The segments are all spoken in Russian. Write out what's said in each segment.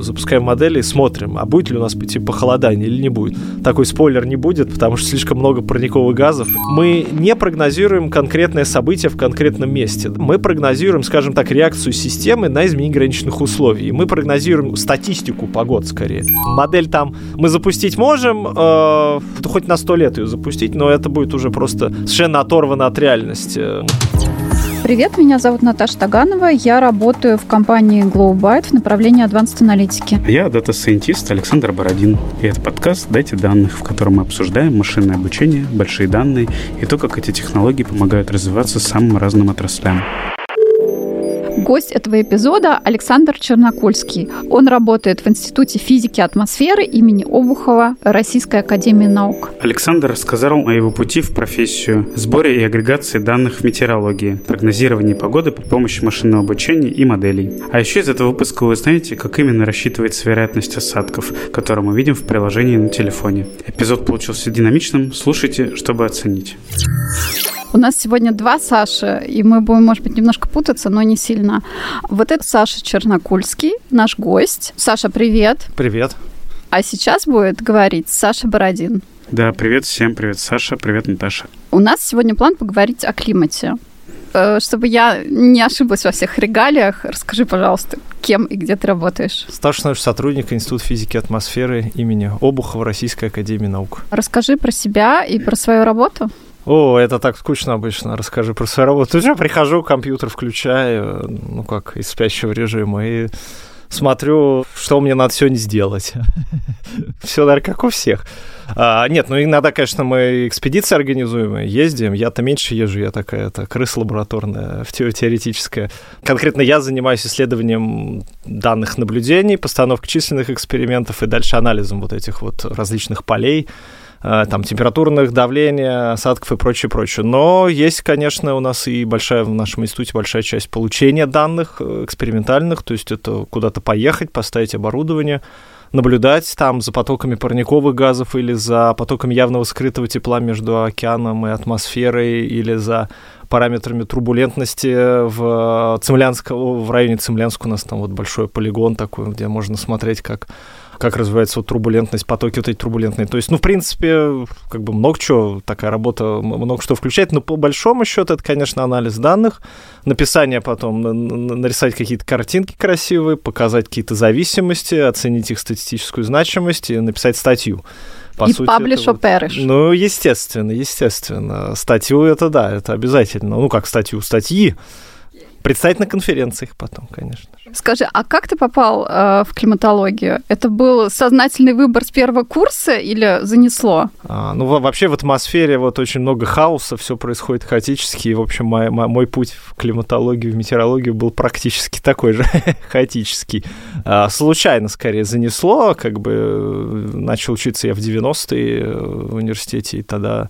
запускаем модели и смотрим, а будет ли у нас пойти похолодание или не будет. Такой спойлер не будет, потому что слишком много парниковых газов. Мы не прогнозируем конкретное событие в конкретном месте. Мы прогнозируем, скажем так, реакцию системы на изменение граничных условий. Мы прогнозируем статистику погод скорее. Модель там мы запустить можем, э, хоть на сто лет ее запустить, но это будет уже просто совершенно оторвано от реальности. Привет, меня зовут Наташа Таганова. Я работаю в компании GlowByte в направлении Advanced аналитики. Я data scientist Александр Бородин. И это подкаст «Дайте данных», в котором мы обсуждаем машинное обучение, большие данные и то, как эти технологии помогают развиваться самым разным отраслям. Гость этого эпизода Александр Чернокольский. Он работает в Институте физики атмосферы имени Обухова Российской Академии Наук. Александр рассказал о его пути в профессию сборе и агрегации данных в метеорологии, прогнозировании погоды при помощи машинного обучения и моделей. А еще из этого выпуска вы узнаете, как именно рассчитывается вероятность осадков, которую мы видим в приложении на телефоне. Эпизод получился динамичным, слушайте, чтобы оценить. У нас сегодня два Саши, и мы будем, может быть, немножко путаться, но не сильно. Вот это Саша Чернокульский, наш гость. Саша, привет. Привет. А сейчас будет говорить Саша Бородин. Да, привет всем, привет Саша, привет Наташа. У нас сегодня план поговорить о климате. Э, чтобы я не ошиблась во всех регалиях, расскажи, пожалуйста, кем и где ты работаешь? Старший наш сотрудник Института физики и атмосферы имени Обухова Российской Академии Наук. Расскажи про себя и про свою работу. О, это так скучно обычно. Расскажи про свою работу. Я прихожу, компьютер включаю, ну как, из спящего режима, и смотрю, что мне надо сегодня сделать. Все, наверное, как у всех. А, нет, ну иногда, конечно, мы экспедиции организуем, ездим. Я-то меньше езжу, я такая это крыса лабораторная, теоретическая. Конкретно я занимаюсь исследованием данных наблюдений, постановкой численных экспериментов и дальше анализом вот этих вот различных полей там, температурных, давления, осадков и прочее, прочее. Но есть, конечно, у нас и большая в нашем институте большая часть получения данных э, экспериментальных, то есть это куда-то поехать, поставить оборудование, наблюдать там за потоками парниковых газов или за потоками явного скрытого тепла между океаном и атмосферой или за параметрами турбулентности в Цемлянск, в районе Цемлянска у нас там вот большой полигон такой, где можно смотреть, как как развивается вот турбулентность, потоки вот эти турбулентные. То есть, ну, в принципе, как бы много чего, такая работа много что включает, но по большому счету это, конечно, анализ данных, написание потом, нарисовать какие-то картинки красивые, показать какие-то зависимости, оценить их статистическую значимость и написать статью. По и сути, or perish. Ну, естественно, естественно. Статью это да, это обязательно. Ну, как статью, статьи Представить на конференциях потом, конечно. Скажи, а как ты попал э, в климатологию? Это был сознательный выбор с первого курса или занесло? А, ну, вообще в атмосфере вот очень много хаоса, все происходит хаотически, и, в общем, мой, мой путь в климатологию, в метеорологию был практически такой же хаотический. А, случайно, скорее, занесло, как бы э, начал учиться я в 90-е э, в университете, и тогда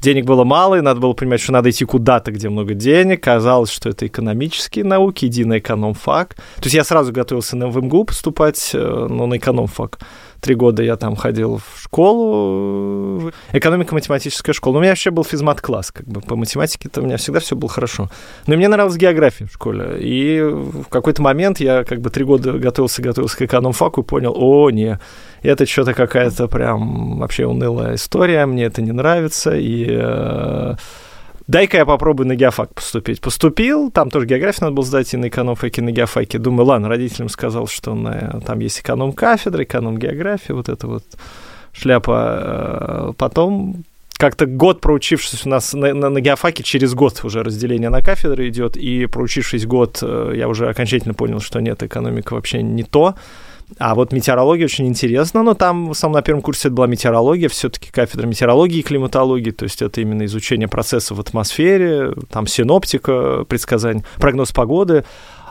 денег было мало, и надо было понимать, что надо идти куда-то, где много денег. Казалось, что это экономические науки, единый экономфак. То есть я сразу готовился на МГУ поступать, э, но на экономфак. Три года я там ходил в школу, экономико-математическая школа. У меня вообще был физмат-класс, как бы по математике-то у меня всегда все было хорошо. Но мне нравилась география в школе. И в какой-то момент я как бы три года готовился, готовился к экономфаку и понял, о, не, это что-то какая-то прям вообще унылая история, мне это не нравится, и э, дай-ка я попробую на геофак поступить. Поступил, там тоже географию надо было сдать и на экономфаке, и на геофаке. Думаю, ладно, родителям сказал, что на, там есть эконом-кафедра, эконом-география, вот это вот шляпа. Э, потом как-то год проучившись у нас на, на, на геофаке, через год уже разделение на кафедры идет, и проучившись год, э, я уже окончательно понял, что нет, экономика вообще не то. А вот метеорология очень интересна, но там в самом на первом курсе это была метеорология, все-таки кафедра метеорологии и климатологии, то есть это именно изучение процессов в атмосфере, там синоптика, предсказание, прогноз погоды.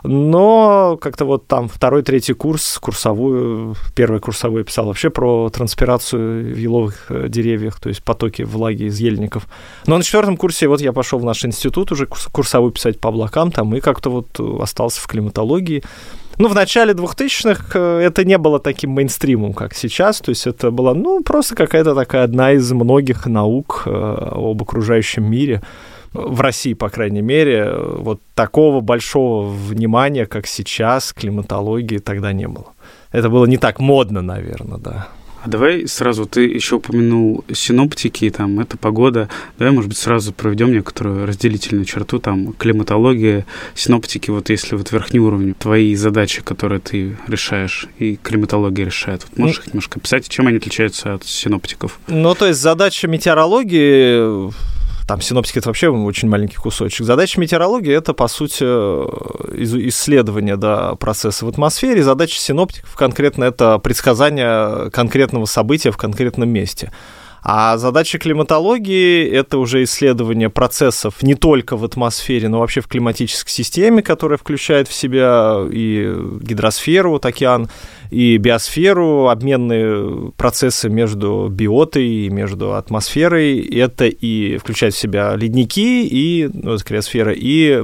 Но как-то вот там второй, третий курс, курсовую, первый курсовой писал вообще про транспирацию в еловых э, деревьях, то есть потоки влаги из ельников. Но на четвертом курсе вот я пошел в наш институт уже курсовую писать по облакам там и как-то вот остался в климатологии. Ну, в начале 2000-х э, это не было таким мейнстримом, как сейчас. То есть это была, ну, просто какая-то такая одна из многих наук э, об окружающем мире. В России, по крайней мере, вот такого большого внимания, как сейчас, климатологии тогда не было. это было не так модно, наверное, да. А давай сразу, ты еще упомянул синоптики, там, это погода. Давай, может быть, сразу проведем некоторую разделительную черту, там, климатология, синоптики, вот если вот верхний уровень, твои задачи, которые ты решаешь, и климатология решает. Вот можешь ну, их немножко описать, чем они отличаются от синоптиков? Ну, то есть задача метеорологии там синоптики это вообще очень маленький кусочек. Задача метеорологии это, по сути, исследование да, процесса в атмосфере. Задача синоптиков конкретно это предсказание конкретного события в конкретном месте. А задача климатологии — это уже исследование процессов не только в атмосфере, но вообще в климатической системе, которая включает в себя и гидросферу, вот океан, и биосферу, обменные процессы между биотой и между атмосферой. Это и включает в себя ледники, и ну, криосфера, и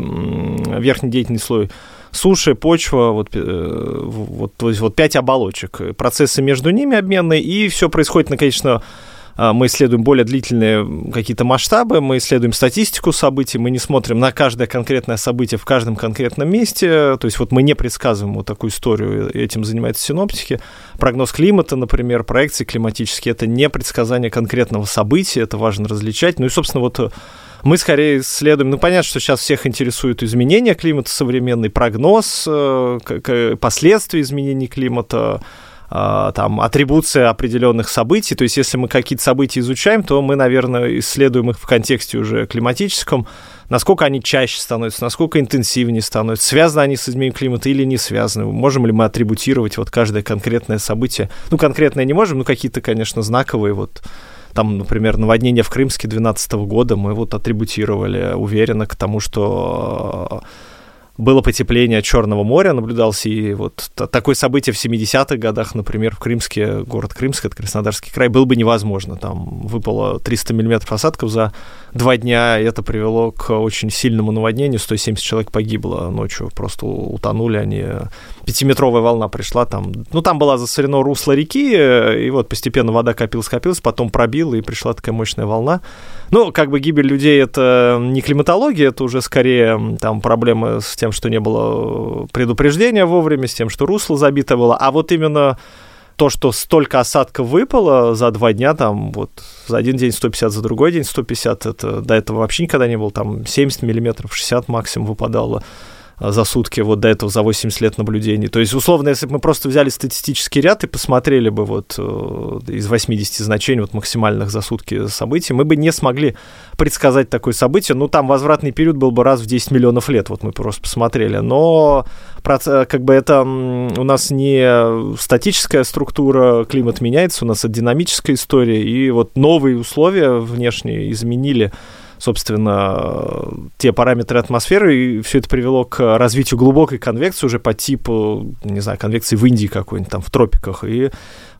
верхний деятельный слой суши, почва, вот, э, вот, то есть вот пять оболочек. Процессы между ними обменные, и все происходит, ну, конечно, мы исследуем более длительные какие-то масштабы, мы исследуем статистику событий, мы не смотрим на каждое конкретное событие в каждом конкретном месте, то есть вот мы не предсказываем вот такую историю, этим занимаются синоптики. Прогноз климата, например, проекции климатические, это не предсказание конкретного события, это важно различать. Ну и, собственно, вот мы скорее исследуем, ну понятно, что сейчас всех интересуют изменения климата, современный прогноз, э, последствия изменений климата, а, там, атрибуция определенных событий. То есть, если мы какие-то события изучаем, то мы, наверное, исследуем их в контексте уже климатическом, насколько они чаще становятся, насколько интенсивнее становятся, связаны они с изменением климата или не связаны, можем ли мы атрибутировать вот каждое конкретное событие. Ну, конкретное не можем, но какие-то, конечно, знаковые вот там, например, наводнение в Крымске 2012 года мы вот атрибутировали уверенно к тому, что было потепление Черного моря, наблюдался и вот такое событие в 70-х годах, например, в Крымске, город Крымск, это Краснодарский край, было бы невозможно. Там выпало 300 миллиметров осадков за два дня, и это привело к очень сильному наводнению, 170 человек погибло ночью, просто утонули они. Пятиметровая волна пришла там, ну, там была засорено русло реки, и вот постепенно вода копилась, копилась, потом пробила, и пришла такая мощная волна. Ну, как бы гибель людей это не климатология, это уже скорее там проблемы с тем, что не было предупреждения вовремя, с тем, что русло забито было. А вот именно то, что столько осадков выпало за два дня, там вот за один день 150, за другой день 150, это до этого вообще никогда не было, там 70 миллиметров, 60 максимум выпадало. За сутки вот до этого за 80 лет наблюдений. То есть, условно, если бы мы просто взяли статистический ряд и посмотрели бы вот э, из 80 значений вот максимальных за сутки событий, мы бы не смогли предсказать такое событие. Ну, там возвратный период был бы раз в 10 миллионов лет, вот мы просто посмотрели. Но как бы это у нас не статическая структура, климат меняется, у нас это динамическая история, и вот новые условия внешние изменили собственно, те параметры атмосферы, и все это привело к развитию глубокой конвекции уже по типу, не знаю, конвекции в Индии какой-нибудь, там, в тропиках, и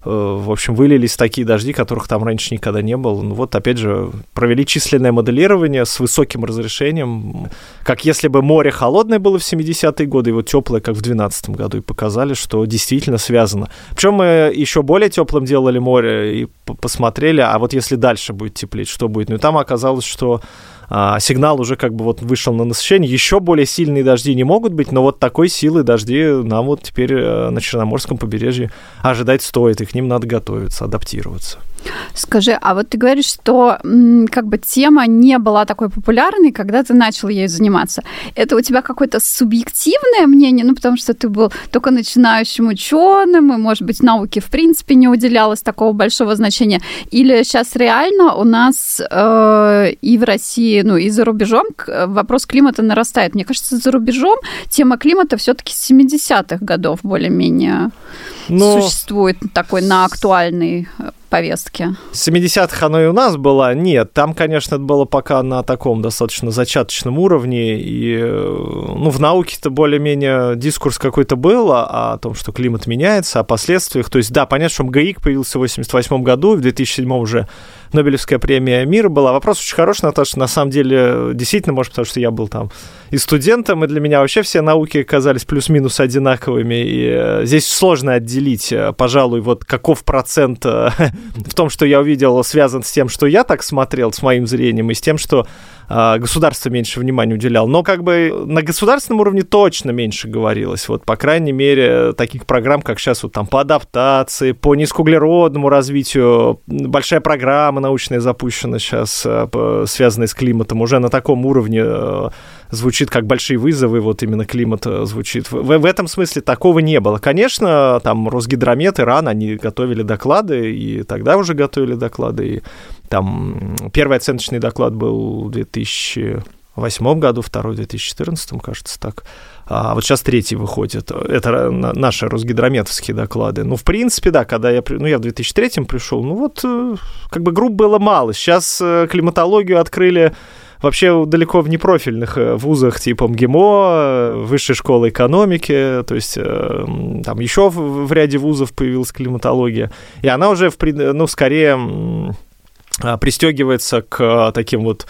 в общем, вылились такие дожди, которых там раньше никогда не было. Ну вот, опять же, провели численное моделирование с высоким разрешением, как если бы море холодное было в 70-е годы, вот теплое, как в 2012 году, и показали, что действительно связано. Причем мы еще более теплым делали море и посмотрели, а вот если дальше будет теплеть, что будет? Ну и там оказалось, что а, сигнал уже как бы вот вышел на насыщение. Еще более сильные дожди не могут быть, но вот такой силы дожди нам вот теперь э, на Черноморском побережье ожидать стоит, и к ним надо готовиться, адаптироваться. Скажи, а вот ты говоришь, что как бы тема не была такой популярной, когда ты начал ею заниматься. Это у тебя какое-то субъективное мнение, ну потому что ты был только начинающим ученым, и, может быть, науке в принципе не уделялось такого большого значения. Или сейчас реально у нас э, и в России, ну и за рубежом вопрос климата нарастает. Мне кажется, за рубежом тема климата все-таки с 70-х годов более-менее Но... существует такой на актуальный э, повестке? 70-х оно и у нас было. Нет, там, конечно, это было пока на таком достаточно зачаточном уровне. И ну, в науке-то более-менее дискурс какой-то был о том, что климат меняется, о последствиях. То есть, да, понятно, что МГИК появился в 88 году, в 2007 уже Нобелевская премия мира была. Вопрос очень хороший, Наташа, на самом деле, действительно, может, потому что я был там и студентом, и для меня вообще все науки казались плюс-минус одинаковыми, и э, здесь сложно отделить, э, пожалуй, вот каков процент э, в том, что я увидел, связан с тем, что я так смотрел, с моим зрением, и с тем, что а, государство меньше внимания уделяло. Но как бы на государственном уровне точно меньше говорилось. Вот, по крайней мере, таких программ, как сейчас вот там по адаптации, по низкоуглеродному развитию, большая программа научная запущена сейчас, а, связанная с климатом, уже на таком уровне э, звучит как большие вызовы, вот именно климат э, звучит. В, в этом смысле такого не было. Конечно, там Росгидромет, Иран, они готовили доклады, и тогда уже готовили доклады, и там первый оценочный доклад был в 2008 году, второй в 2014, кажется, так. А вот сейчас третий выходит. Это наши росгидрометовские доклады. Ну, в принципе, да, когда я, ну, я в 2003 пришел, ну вот, э, как бы групп было мало. Сейчас э, климатологию открыли вообще далеко в непрофильных э, вузах типа МГИМО, Высшей школы экономики, то есть там еще в, ряде вузов появилась климатология, и она уже, в, ну, скорее а, пристегивается к таким вот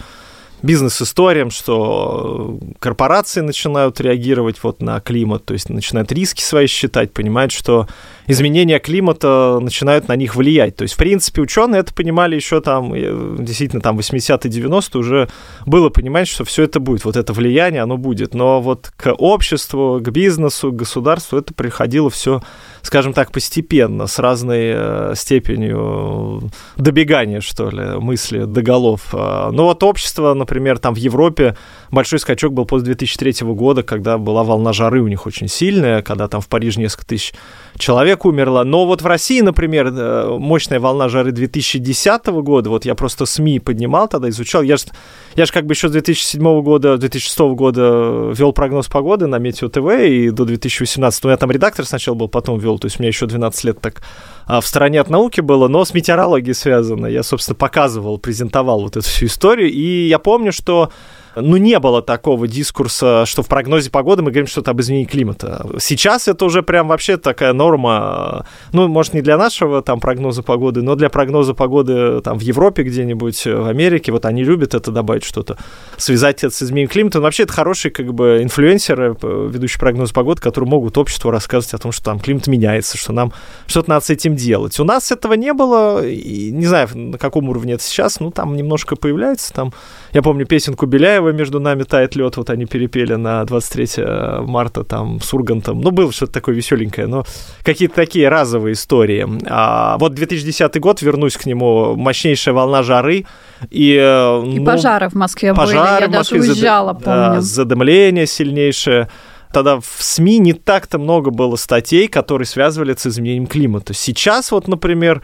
бизнес-историям, что корпорации начинают реагировать вот на климат, то есть начинают риски свои считать, понимают, что изменения климата начинают на них влиять. То есть, в принципе, ученые это понимали еще там, э, действительно, там 80-е, 90-е уже было понимать, что все это будет, вот это влияние, оно будет. Но вот к обществу, к бизнесу, к государству это приходило все скажем так, постепенно, с разной э, степенью добегания, что ли, мысли до голов. А, ну вот общество, например, там в Европе большой скачок был после 2003 года, когда была волна жары у них очень сильная, когда там в Париже несколько тысяч человек умерло. Но вот в России, например, э, мощная волна жары 2010 года, вот я просто СМИ поднимал тогда, изучал. Я же я ж как бы еще с 2007 года, 2006 года вел прогноз погоды на Метео ТВ, и до 2018, ну, я там редактор сначала был, потом вел, то есть у меня еще 12 лет так а, в стороне от науки было, но с метеорологией связано. Я, собственно, показывал, презентовал вот эту всю историю, и я помню, что ну, не было такого дискурса, что в прогнозе погоды мы говорим что-то об изменении климата. Сейчас это уже прям вообще такая норма, ну, может, не для нашего там прогноза погоды, но для прогноза погоды там в Европе где-нибудь, в Америке, вот они любят это добавить что-то, связать это с изменением климата. Но вообще это хорошие как бы инфлюенсеры, ведущие прогноз погоды, которые могут обществу рассказывать о том, что там климат меняется, что нам что-то надо с этим делать. У нас этого не было, и не знаю, на каком уровне это сейчас, ну, там немножко появляется, там, я помню песенку Беляева «Между нами тает лед», вот они перепели на 23 марта там с Ургантом. Ну, было что-то такое веселенькое, но какие-то такие разовые истории. А вот 2010 год, вернусь к нему, мощнейшая волна жары, и, и ну, пожары в Москве пожары были, я даже уезжала, зад... помню. Да, задымление сильнейшее тогда в СМИ не так-то много было статей, которые связывали с изменением климата. Сейчас вот, например,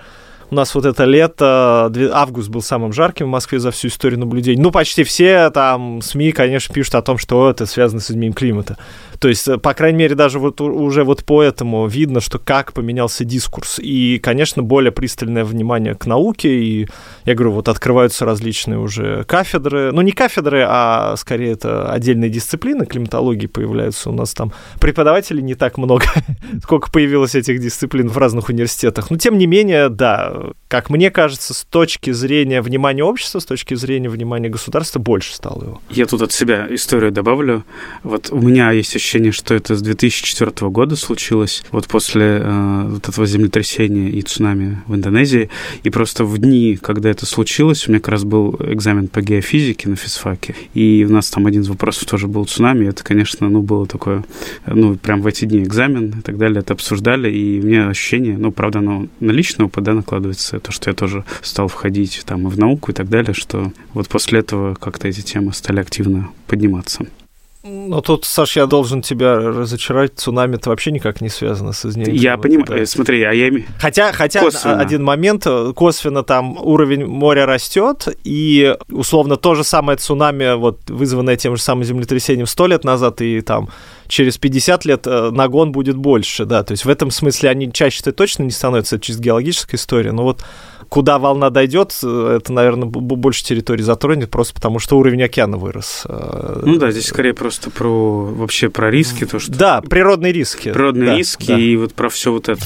у нас вот это лето, август был самым жарким в Москве за всю историю наблюдений. Ну, почти все там СМИ, конечно, пишут о том, что это связано с изменением климата. То есть, э, по крайней мере, даже вот уже вот по этому видно, что как поменялся дискурс. И, конечно, более пристальное внимание к науке. И, я говорю, вот открываются различные уже кафедры. Ну, не кафедры, а скорее это отдельные дисциплины климатологии появляются. У нас там преподавателей не так много, сколько появилось этих дисциплин в разных университетах. Но, тем не менее, да, как мне кажется, с точки зрения внимания общества, с точки зрения внимания государства, больше стало его. Я тут от себя историю добавлю. Вот у меня есть ощущение ощущение, что это с 2004 года случилось, вот после э, вот этого землетрясения и цунами в Индонезии. И просто в дни, когда это случилось, у меня как раз был экзамен по геофизике на физфаке, и у нас там один из вопросов тоже был цунами. Это, конечно, ну, было такое, ну, прям в эти дни экзамен и так далее, это обсуждали, и у меня ощущение, ну, правда, оно на личный опыт, да, накладывается, то, что я тоже стал входить там и в науку и так далее, что вот после этого как-то эти темы стали активно подниматься. Ну, тут, Саш, я должен тебя разочаровать. Цунами это вообще никак не связано с изменением. Я понимаю. Да. Смотри, а я... Хотя, хотя косвенно. один момент, косвенно там уровень моря растет, и условно то же самое цунами, вот вызванное тем же самым землетрясением сто лет назад, и там через 50 лет э, нагон будет больше, да, то есть в этом смысле они чаще-то точно не становятся, это чисто геологическая история, но вот куда волна дойдет, э, это, наверное, больше территории затронет, просто потому что уровень океана вырос. Э, ну да, здесь скорее просто про вообще про риски, то что. Да, природные риски. Природные да, риски да. и вот про все вот это.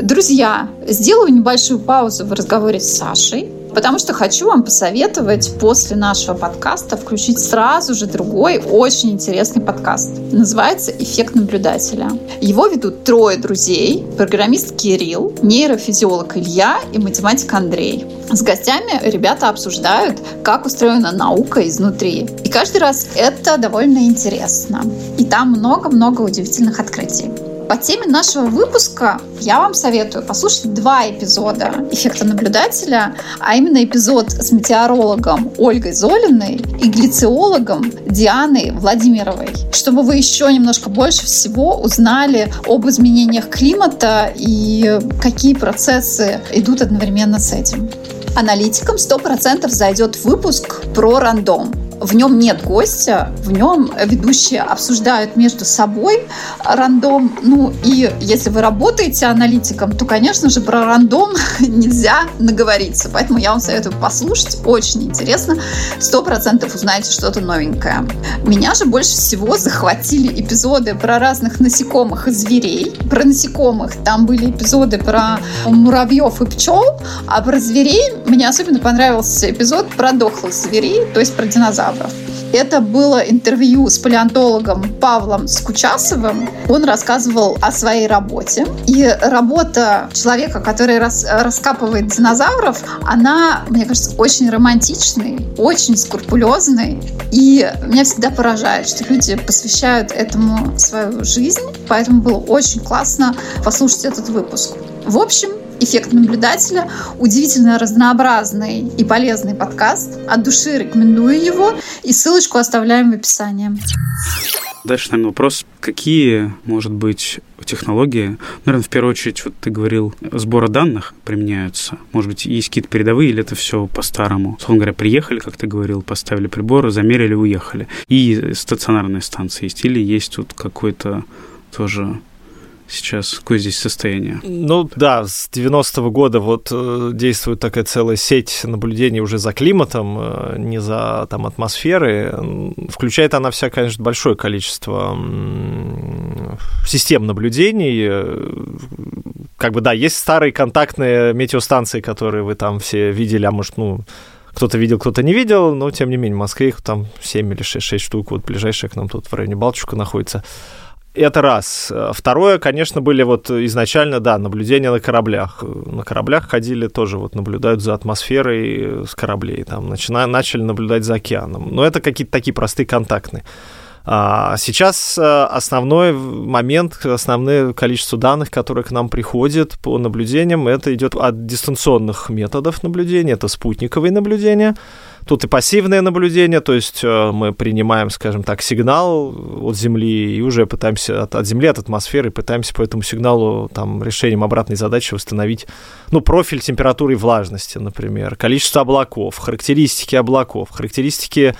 Друзья, сделаю небольшую паузу в разговоре с Сашей Потому что хочу вам посоветовать после нашего подкаста включить сразу же другой очень интересный подкаст. Называется «Эффект наблюдателя». Его ведут трое друзей. Программист Кирилл, нейрофизиолог Илья и математик Андрей. С гостями ребята обсуждают, как устроена наука изнутри. И каждый раз это довольно интересно. И там много-много удивительных открытий. По теме нашего выпуска я вам советую послушать два эпизода «Эффекта наблюдателя», а именно эпизод с метеорологом Ольгой Золиной и глициологом Дианой Владимировой, чтобы вы еще немножко больше всего узнали об изменениях климата и какие процессы идут одновременно с этим. Аналитикам 100% зайдет выпуск про рандом. В нем нет гостя, в нем ведущие обсуждают между собой рандом. Ну и если вы работаете аналитиком, то, конечно же, про рандом нельзя наговориться. Поэтому я вам советую послушать. Очень интересно. Сто процентов узнаете что-то новенькое. Меня же больше всего захватили эпизоды про разных насекомых и зверей. Про насекомых там были эпизоды про муравьев и пчел, а про зверей мне особенно понравился эпизод про дохлых зверей, то есть про динозавров динозавров. Это было интервью с палеонтологом Павлом Скучасовым. Он рассказывал о своей работе. И работа человека, который рас, раскапывает динозавров, она, мне кажется, очень романтичной, очень скрупулезной. И меня всегда поражает, что люди посвящают этому свою жизнь. Поэтому было очень классно послушать этот выпуск. В общем, «Эффект наблюдателя». Удивительно разнообразный и полезный подкаст. От души рекомендую его. И ссылочку оставляем в описании. Дальше, наверное, вопрос, какие, может быть, технологии, наверное, в первую очередь, вот ты говорил, сбора данных применяются. Может быть, есть какие-то передовые, или это все по-старому? Словно говоря, приехали, как ты говорил, поставили приборы, замерили, уехали. И стационарные станции есть, или есть тут какой-то тоже сейчас? Какое здесь состояние? Ну да, с 90-го года вот э, действует такая целая сеть наблюдений уже за климатом, э, не за там атмосферой. Включает она вся, конечно, большое количество э, систем наблюдений. Как бы да, есть старые контактные метеостанции, которые вы там все видели, а может, ну, кто-то видел, кто-то не видел, но тем не менее в Москве их там 7 или 6, 6 штук, вот ближайшая к нам тут в районе Балтчука находится. Это раз. Второе, конечно, были вот изначально, да, наблюдения на кораблях. На кораблях ходили тоже, вот наблюдают за атмосферой с кораблей, там, начина, начали наблюдать за океаном. Но это какие-то такие простые контактные. А сейчас э, основной момент, основное количество данных, которые к нам приходят по наблюдениям, это идет от дистанционных методов наблюдения, это спутниковые наблюдения, Тут и пассивное наблюдение, то есть э, мы принимаем, скажем так, сигнал от Земли и уже пытаемся от, от Земли, от атмосферы, пытаемся по этому сигналу там решением обратной задачи восстановить, ну, профиль температуры и влажности, например, количество облаков, характеристики облаков, характеристики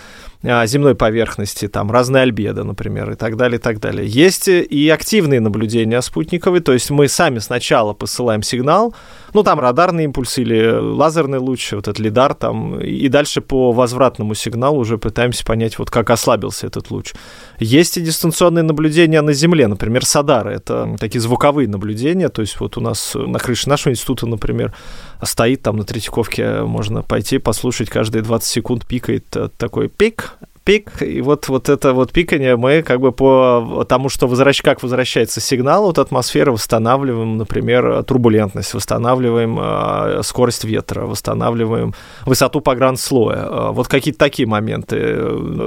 а, земной поверхности, там разные альбедо, например, и так далее, и так далее. Есть и активные наблюдения спутниковые, то есть мы сами сначала посылаем сигнал, ну, там радарный импульс или лазерный луч, вот этот лидар там, и дальше по возвратному сигналу уже пытаемся понять, вот как ослабился этот луч. Есть и дистанционные наблюдения на Земле, например, Садары, это такие звуковые наблюдения, то есть вот у нас на крыше нашего института, например, стоит там на Третьяковке, можно пойти послушать, каждые 20 секунд пикает э, такой пик, пик, и вот, вот это вот пикание мы как бы по тому, что возвращ, как возвращается сигнал от атмосферы, восстанавливаем, например, турбулентность, восстанавливаем э, скорость ветра, восстанавливаем высоту погранслоя. Э, вот какие-то такие моменты.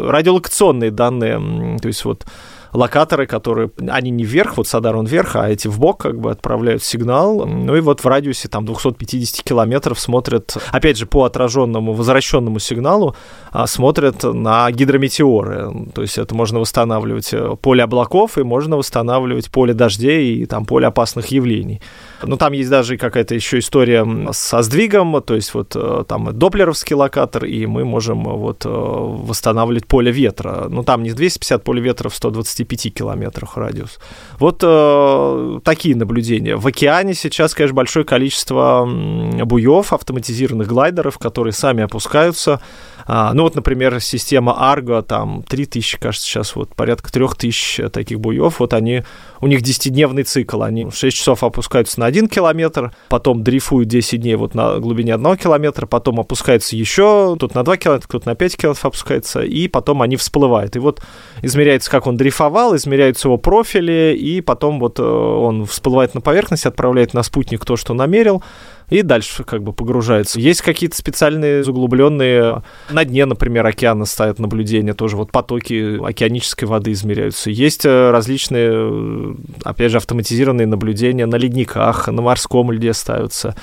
Радиолокационные данные, то есть вот локаторы, которые, они не вверх, вот Садар он вверх, а эти в бок как бы отправляют сигнал, ну и вот в радиусе там 250 километров смотрят, опять же, по отраженному, возвращенному сигналу, а, смотрят на гидрометеоры, то есть это можно восстанавливать э, поле облаков и можно восстанавливать поле дождей и там поле опасных явлений. Ну, там есть даже какая-то еще история со сдвигом, то есть вот э, там доплеровский локатор, и мы можем вот э, восстанавливать поле ветра. Ну, там не 250 поле ветра в 125 25 километрах радиус. Вот э, такие наблюдения. В океане сейчас, конечно, большое количество буев, автоматизированных глайдеров, которые сами опускаются а, ну вот, например, система Argo, там 3000, кажется, сейчас вот порядка 3000 таких буев, вот они, у них 10-дневный цикл, они 6 часов опускаются на 1 километр, потом дрейфуют 10 дней вот на глубине 1 километра, потом опускается еще, тут на 2 километра, тут на 5 километров опускается, и потом они всплывают. И вот измеряется, как он дрейфовал, измеряются его профили, и потом вот э, он всплывает на поверхность, отправляет на спутник то, что намерил, и дальше как бы погружается. Есть какие-то специальные заглубленные на дне, например, океана ставят наблюдения, тоже вот потоки океанической воды измеряются. Есть э, различные, э, опять же, автоматизированные наблюдения на ледниках, на морском льде ставятся.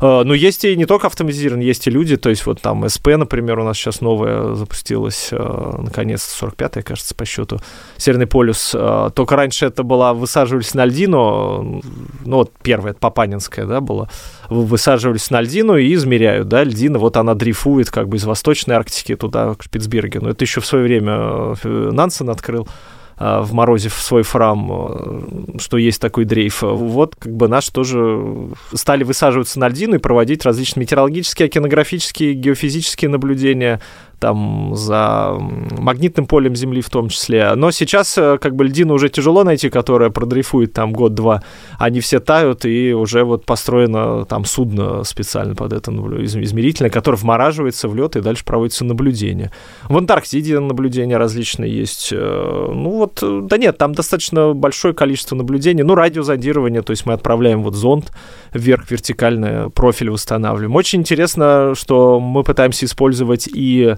Э, но есть и не только автоматизированные, есть и люди, то есть вот там СП, например, у нас сейчас новая запустилась, э, наконец, 45-я, кажется, по счету, Северный полюс. Э, только раньше это была, высаживались на льдину, ну вот первая, это Папанинская, да, была, высаживались на льдину и измеряют, да, льдина, вот она дрейфует как бы из Восточной Арктики туда, к Шпицбергену. Это еще в свое время Нансен открыл. Э, в морозе в свой фрам, э, что есть такой дрейф. Вот как бы наши тоже стали высаживаться на льдину и проводить различные метеорологические, океанографические, геофизические наблюдения там за магнитным полем Земли в том числе. Но сейчас э, как бы льдину уже тяжело найти, которая продрейфует там год-два. Они все тают, и уже вот построено там судно специально под это измерительное, которое вмораживается в лед, и дальше проводится наблюдение. В Антарктиде наблюдения различные есть. Э, ну вот, э, да нет, там достаточно большое количество наблюдений. Ну, радиозондирование, то есть мы отправляем вот зонд вверх вертикальный, профиль восстанавливаем. Очень интересно, что мы пытаемся использовать и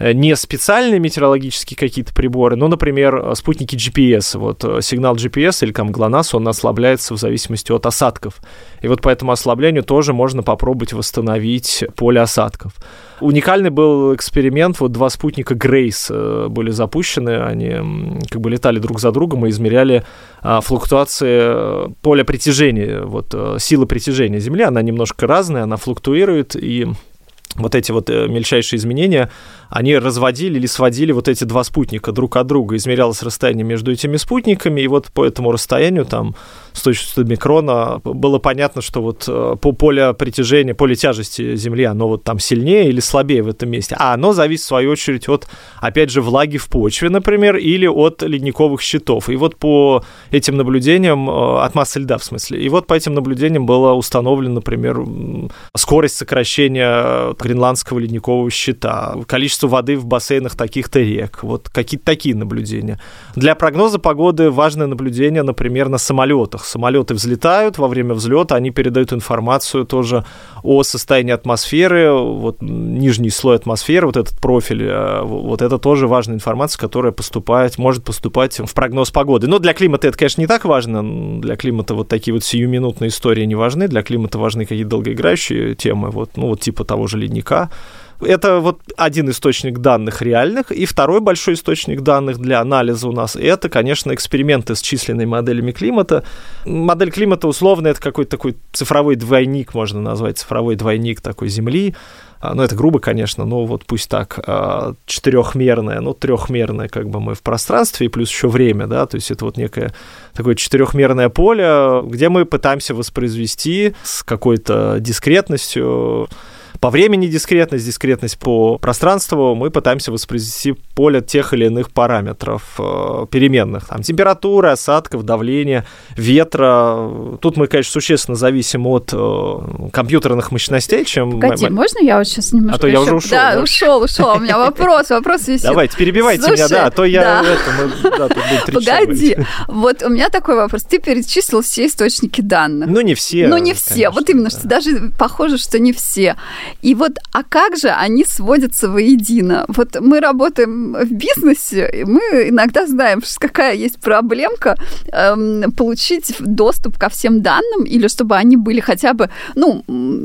не специальные метеорологические какие-то приборы, но, например, э, спутники GPS. Вот э, сигнал GPS или там GLONASS, он ослабляется в зависимости от осадков. И вот по этому ослаблению тоже можно попробовать восстановить поле осадков. Уникальный был эксперимент, вот два спутника Grace были запущены, они как бы летали друг за другом и измеряли а, флуктуации поля притяжения, вот силы притяжения Земли, она немножко разная, она флуктуирует, и вот эти вот мельчайшие изменения они разводили или сводили вот эти два спутника друг от друга, измерялось расстояние между этими спутниками, и вот по этому расстоянию, там, с точностью микрона, было понятно, что вот э, по поле притяжения, поле тяжести Земли, оно вот там сильнее или слабее в этом месте, а оно зависит, в свою очередь, от, опять же, влаги в почве, например, или от ледниковых щитов. И вот по этим наблюдениям, э, от массы льда, в смысле, и вот по этим наблюдениям было установлено, например, скорость сокращения гренландского ледникового щита, количество воды в бассейнах таких-то рек. Вот какие-то такие наблюдения. Для прогноза погоды важное наблюдение, например, на самолетах. Самолеты взлетают, во время взлета они передают информацию тоже о состоянии атмосферы, вот нижний слой атмосферы, вот этот профиль, э, вот это тоже важная информация, которая поступает, может поступать в прогноз погоды. Но для климата это, конечно, не так важно. Для климата вот такие вот сиюминутные истории не важны. Для климата важны какие-то долгоиграющие темы, вот, ну, вот типа того же ледника, это вот один источник данных реальных, и второй большой источник данных для анализа у нас это, конечно, эксперименты с численными моделями климата. Модель климата условно это какой-то такой цифровой двойник, можно назвать цифровой двойник такой Земли. А, ну, это грубо, конечно, но вот пусть так, а, четырехмерное, ну, трехмерное, как бы мы в пространстве, и плюс еще время, да, то есть это вот некое такое четырехмерное поле, где мы пытаемся воспроизвести с какой-то дискретностью по времени дискретность, дискретность по пространству, мы пытаемся воспроизвести поле тех или иных параметров э, переменных. Там температура, осадков, давление, ветра. Тут мы, конечно, существенно зависим от э, компьютерных мощностей, чем... Погоди, мы... можно я вот сейчас немножко... А то я уже ушел. Да, ушел, ушел. У меня вопрос, вопрос висит. Давайте, перебивайте меня, да, а то я... Погоди, вот у меня такой вопрос. Ты перечислил все источники данных. Ну, не все. Ну, не все. Вот именно, что даже похоже, что не все. И вот, а как же они сводятся воедино? Вот мы работаем в бизнесе, и мы иногда знаем, какая есть проблемка эм, получить доступ ко всем данным, или чтобы они были хотя бы, ну,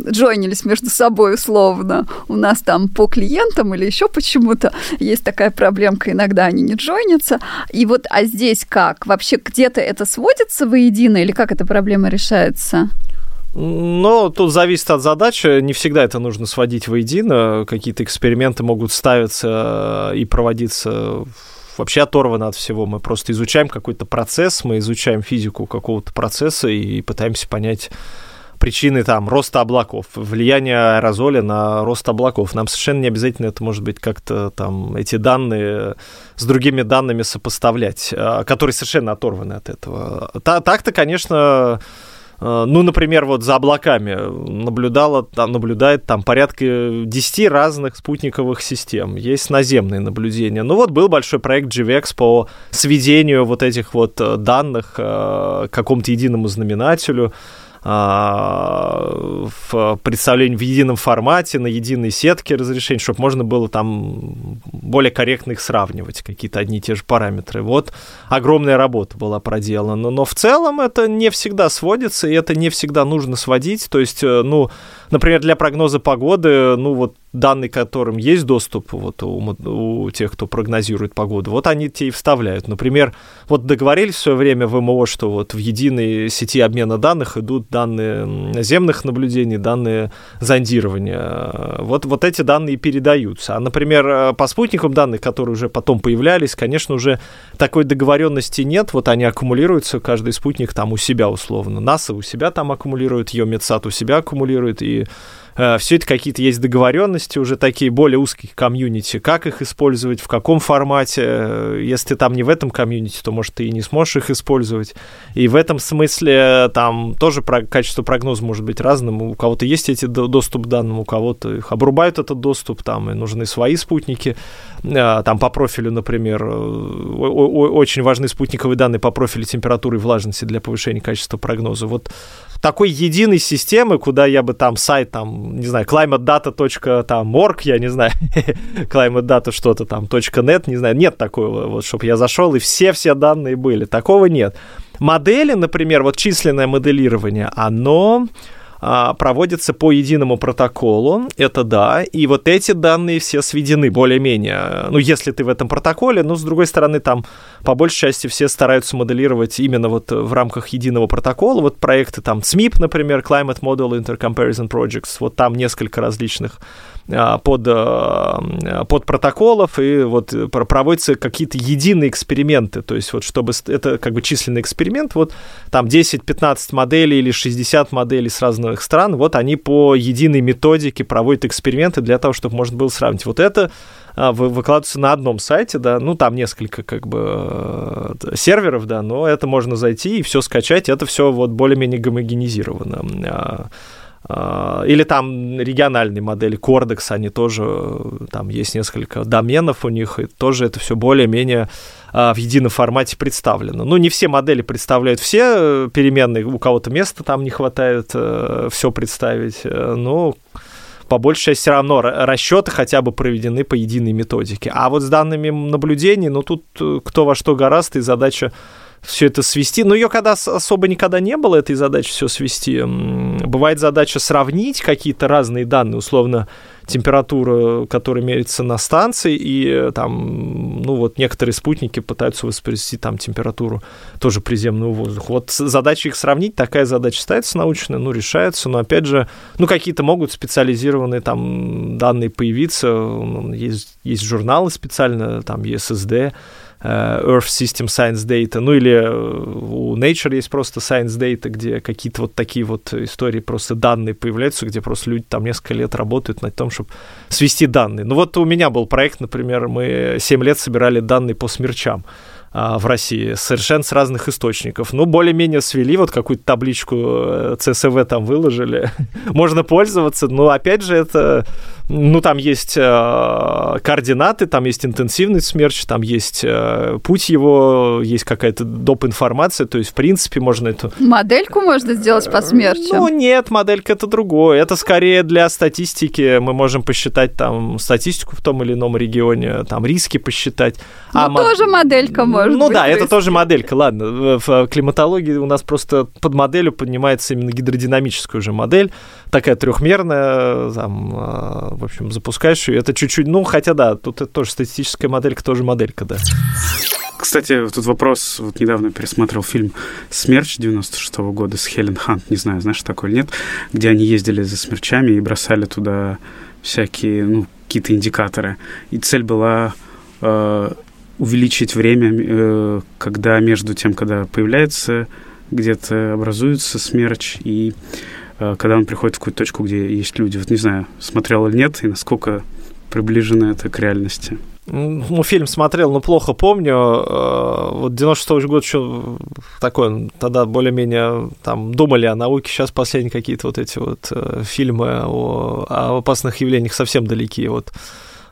джойнились между собой условно. У нас там по клиентам или еще почему-то есть такая проблемка, иногда они не джойнятся. И вот, а здесь как? Вообще где-то это сводится воедино, или как эта проблема решается? Но тут зависит от задачи. Не всегда это нужно сводить воедино. Какие-то эксперименты могут ставиться и проводиться вообще оторвано от всего. Мы просто изучаем какой-то процесс, мы изучаем физику какого-то процесса и пытаемся понять причины там роста облаков, влияние аэрозоля на рост облаков. Нам совершенно не обязательно это может быть как-то там эти данные с другими данными сопоставлять, а, которые совершенно оторваны от этого. Так-то, конечно, ну, например, вот за облаками наблюдала, там, наблюдает там порядка 10 разных спутниковых систем. Есть наземные наблюдения. Ну вот был большой проект GVX по сведению вот этих вот э, данных э, к какому-то единому знаменателю. А, в представлении в едином формате, на единой сетке разрешений, чтобы можно было там более корректно их сравнивать, какие-то одни и те же параметры. Вот огромная работа была проделана. Но в целом это не всегда сводится, и это не всегда нужно сводить. То есть, э, ну, например, для прогноза погоды, ну, вот данные, которым есть доступ вот у, у тех, кто прогнозирует погоду, вот они те и вставляют. Например, вот договорились в свое время в МО, что вот в единой сети обмена данных идут данные наземных наблюдений, данные зондирования. Вот, вот эти данные передаются. А, например, по спутникам данных, которые уже потом появлялись, конечно, уже такой договоренности нет. Вот они аккумулируются, каждый спутник там у себя условно. НАСА у себя там аккумулирует, ее Медсат у себя аккумулирует, и Э, все это какие-то есть договоренности уже такие более узкие комьюнити, как их использовать, в каком формате. Э, если ты там не в этом комьюнити, то, может, ты и не сможешь их использовать. И в этом смысле там тоже про качество прогноза может быть разным. У кого-то есть эти доступ к данным, у кого-то их обрубают этот доступ, там и нужны свои спутники. Э, там по профилю, например, очень важны спутниковые данные по профилю температуры и влажности для повышения качества прогноза. Вот такой единой системы, куда я бы там сайт, там, не знаю, climatedata.org, я не знаю, climatedata что-то там, .net, не знаю, нет такого, вот, чтобы я зашел и все-все данные были. Такого нет. Модели, например, вот численное моделирование, оно а, проводится по единому протоколу, это да, и вот эти данные все сведены более-менее, ну, если ты в этом протоколе, но, с другой стороны, там, по большей части, все стараются моделировать именно вот в рамках единого протокола, вот проекты там CMIP, например, Climate Model Intercomparison Projects, вот там несколько различных под, а, под протоколов, и вот проводятся какие-то единые эксперименты, то есть вот чтобы это как бы численный эксперимент, вот там 10-15 моделей или 60 моделей с разных стран, вот они по единой методике проводят эксперименты для того, чтобы можно было сравнить. Вот это а, выкладывается на одном сайте, да, ну там несколько как бы э, серверов, да, но это можно зайти и все скачать, это все вот более-менее гомогенизировано. А, или там региональные модели, Cordex, они тоже, там есть несколько доменов у них, и тоже это все более-менее а, в едином формате представлено. Ну, не все модели представляют все э, переменные, у кого-то места там не хватает э, все представить, э, но по большей части все равно расчеты хотя бы проведены по единой методике. А вот с данными наблюдений, ну, тут кто во что гораздо, и задача все это свести. Но ее когда особо никогда не было, этой задачи все свести. Бывает задача сравнить какие-то разные данные, условно, температура, которая меряется на станции, и там, ну вот некоторые спутники пытаются воспроизвести там температуру тоже приземного воздуха. Вот задача их сравнить, такая задача ставится научная, ну, решается, но опять же, ну, какие-то могут специализированные там данные появиться, есть, есть журналы специально, там Э, Earth System Science Data, ну или э, у Nature есть просто Science Data, где какие-то вот такие вот истории, просто данные появляются, где просто люди там несколько лет работают над тем, чтобы свести данные. Ну вот у меня был проект, например, мы 7 лет собирали данные по смерчам а, в России, совершенно с разных источников. Ну, более-менее свели, вот какую-то табличку CSV э, там выложили. Можно пользоваться, но, опять же, это ну, там есть э, координаты, там есть интенсивный смерч, там есть э, путь его, есть какая-то доп. информация, то есть, в принципе, можно эту... Модельку можно сделать по смерчу? Ну, нет, моделька это другое. Это скорее для статистики. Мы можем посчитать там статистику в том или ином регионе, там риски посчитать. Ну, а тоже мод... моделька может Ну быть, да, это тоже моделька, ладно. В климатологии у нас просто под моделью поднимается именно гидродинамическая уже модель, такая трехмерная, там, а, в общем, запускаешь ее. Это чуть-чуть, ну, хотя да, тут это тоже статистическая моделька, тоже моделька, да. Кстати, тут вопрос, вот недавно пересматривал фильм «Смерч» 96 -го года с Хелен Хант, не знаю, знаешь, такой или нет, где они ездили за смерчами и бросали туда всякие, ну, какие-то индикаторы. И цель была э, увеличить время, э, когда между тем, когда появляется где-то образуется смерч, и когда он приходит в какую-то точку, где есть люди. Вот не знаю, смотрел или нет, и насколько приближено это к реальности. Ну, фильм смотрел, но плохо помню. Э, вот 96 год еще такой, тогда более-менее там думали о науке. Сейчас последние какие-то вот эти вот э, фильмы о, о опасных явлениях совсем далеки. Вот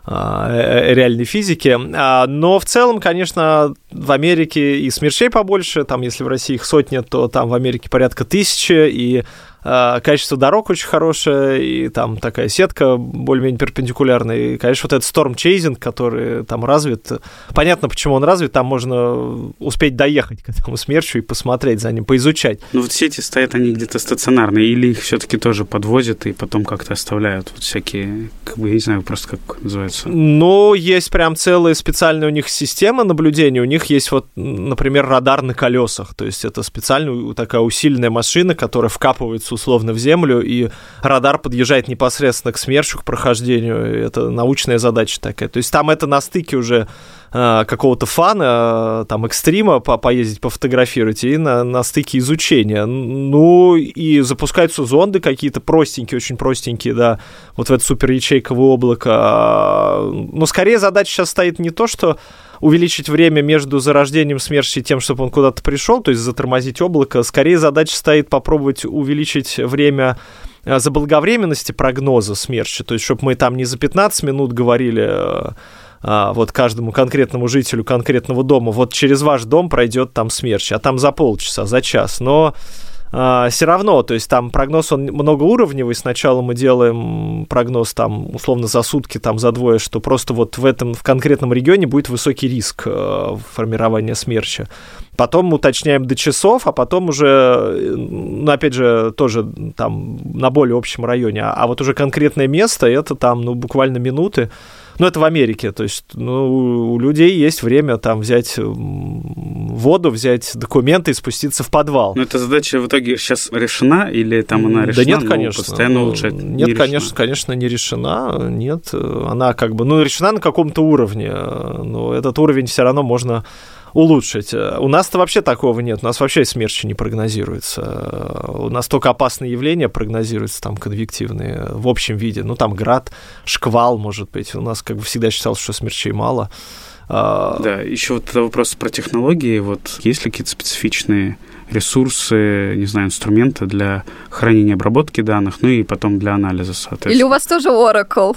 а, э, реальной физики. А, но в целом, конечно, в Америке и смерчей побольше. Там, если в России их сотни, то там в Америке порядка тысячи. И качество дорог очень хорошее, и там такая сетка более-менее перпендикулярная. И, конечно, вот этот storm chasing, который там развит, понятно, почему он развит, там можно успеть доехать к этому смерчу и посмотреть за ним, поизучать. Ну вот сети стоят они где-то стационарные, или их все-таки тоже подвозят и потом как-то оставляют вот всякие, как бы, я не знаю, просто как называется. Ну, есть прям целая специальная у них система наблюдения, у них есть вот, например, радар на колесах, то есть это специальная такая усиленная машина, которая вкапывается условно в землю, и радар подъезжает непосредственно к смерчу, к прохождению. Это научная задача такая. То есть там это на стыке уже э, какого-то фана, э, там, экстрима по поездить, пофотографировать, и на, на стыке изучения. Ну, и запускаются зонды какие-то простенькие, очень простенькие, да, вот в это супер ячейковое облако. Но скорее задача сейчас стоит не то, что увеличить время между зарождением смерчи и тем, чтобы он куда-то пришел, то есть затормозить облако. Скорее задача стоит попробовать увеличить время э, заблаговременности прогноза смерчи, то есть чтобы мы там не за 15 минут говорили а, вот каждому конкретному жителю конкретного дома, вот через ваш дом пройдет там смерч, а там за полчаса, за час. Но а, все равно, то есть там прогноз, он многоуровневый. Сначала мы делаем прогноз там условно за сутки, там за двое, что просто вот в этом, в конкретном регионе будет высокий риск э, формирования смерча. Потом уточняем до часов, а потом уже, ну, опять же, тоже там на более общем районе. А, а вот уже конкретное место, это там, ну, буквально минуты. Ну, это в Америке, то есть ну, у людей есть время там взять воду, взять документы и спуститься в подвал. Но эта задача в итоге сейчас решена или там она решена? Да нет, конечно. Постоянно ну, улучшает? Нет, не конечно, решена. конечно, не решена. Нет, она как бы, ну, решена на каком-то уровне, но этот уровень все равно можно улучшить. У нас-то вообще такого нет. У нас вообще смерчи не прогнозируется. У нас только опасные явления прогнозируются, там, конвективные, в общем виде. Ну, там град, шквал, может быть. У нас как бы всегда считалось, что смерчей мало. А, да, еще вот вопрос про технологии. Вот есть ли какие-то специфичные ресурсы, не знаю, инструменты для хранения обработки данных, ну и потом для анализа, соответственно. Или у вас тоже Oracle?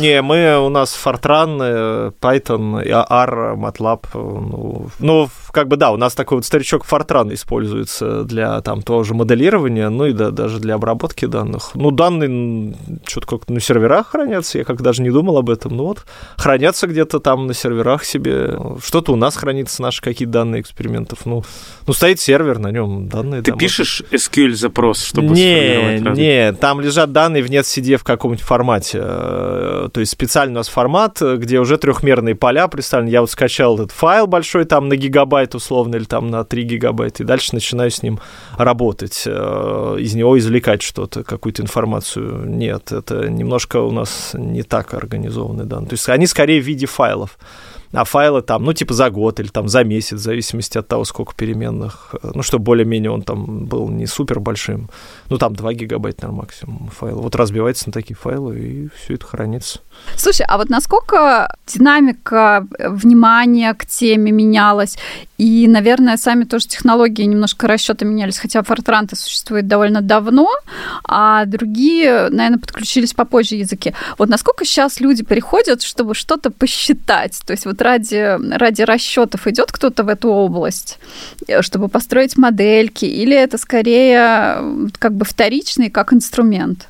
Не, мы, у нас Fortran, э, Python, R, MATLAB. Ну, ну, как бы да, у нас такой вот старичок Fortran используется для там тоже моделирования, ну и да, даже для обработки данных. Ну, данные что-то как-то на серверах хранятся, я как даже не думал об этом. Ну вот, хранятся где-то там на серверах себе. Что-то у нас хранится, наши какие-то данные экспериментов. Ну, ну стоит сервер, на нем данные. Ты пишешь SQL-запрос, чтобы Не, не, там лежат данные в NetCD в каком-нибудь формате. Э, то есть специально у нас формат, где уже трехмерные поля представлены. Я вот скачал этот файл большой там на гигабайт условно или там на 3 гигабайта, и дальше начинаю с ним работать, э, из него извлекать что-то, какую-то информацию. Нет, это немножко у нас не так организованы данные. То есть они скорее в виде файлов а файлы там, ну, типа за год или там за месяц, в зависимости от того, сколько переменных, ну, чтобы более-менее он там был не супер большим, ну, там 2 гигабайта, наверное, максимум файл. Вот разбивается на такие файлы, и все это хранится. Слушай, а вот насколько динамика внимания к теме менялась? И, наверное, сами тоже технологии немножко расчеты менялись, хотя фортранты существует довольно давно, а другие, наверное, подключились попозже языки. Вот насколько сейчас люди приходят, чтобы что-то посчитать? То есть вот ради, ради расчетов идет кто-то в эту область, чтобы построить модельки, или это скорее как бы вторичный как инструмент?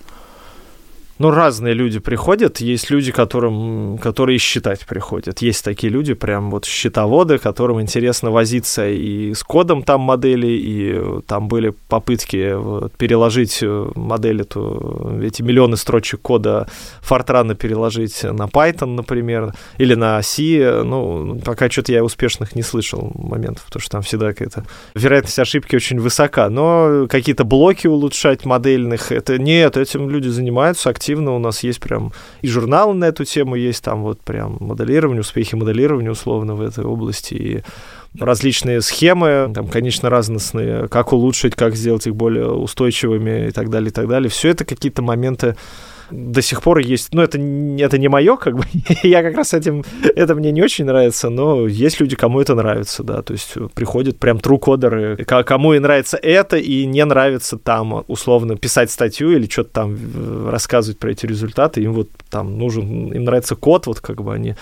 Ну, разные люди приходят. Есть люди, которым, которые считать приходят. Есть такие люди, прям вот счетоводы, которым интересно возиться и с кодом там модели, и там были попытки вот, переложить модель эту, эти миллионы строчек кода Fortran переложить на Python, например, или на C. Ну, пока что-то я успешных не слышал моментов, потому что там всегда какая-то вероятность ошибки очень высока. Но какие-то блоки улучшать модельных, это нет, этим люди занимаются активно активно у нас есть прям и журналы на эту тему есть, там вот прям моделирование, успехи моделирования условно в этой области, и различные схемы, там, конечно, разностные, как улучшить, как сделать их более устойчивыми и так далее, и так далее. Все это какие-то моменты до сих пор есть, ну, это, это не мое, как бы, я как раз этим, это мне не очень нравится, но есть люди, кому это нравится, да, то есть приходят прям true-кодеры, кому и нравится это, и не нравится там, условно, писать статью или что-то там э, рассказывать про эти результаты, им вот там нужен, им нравится код, вот как бы они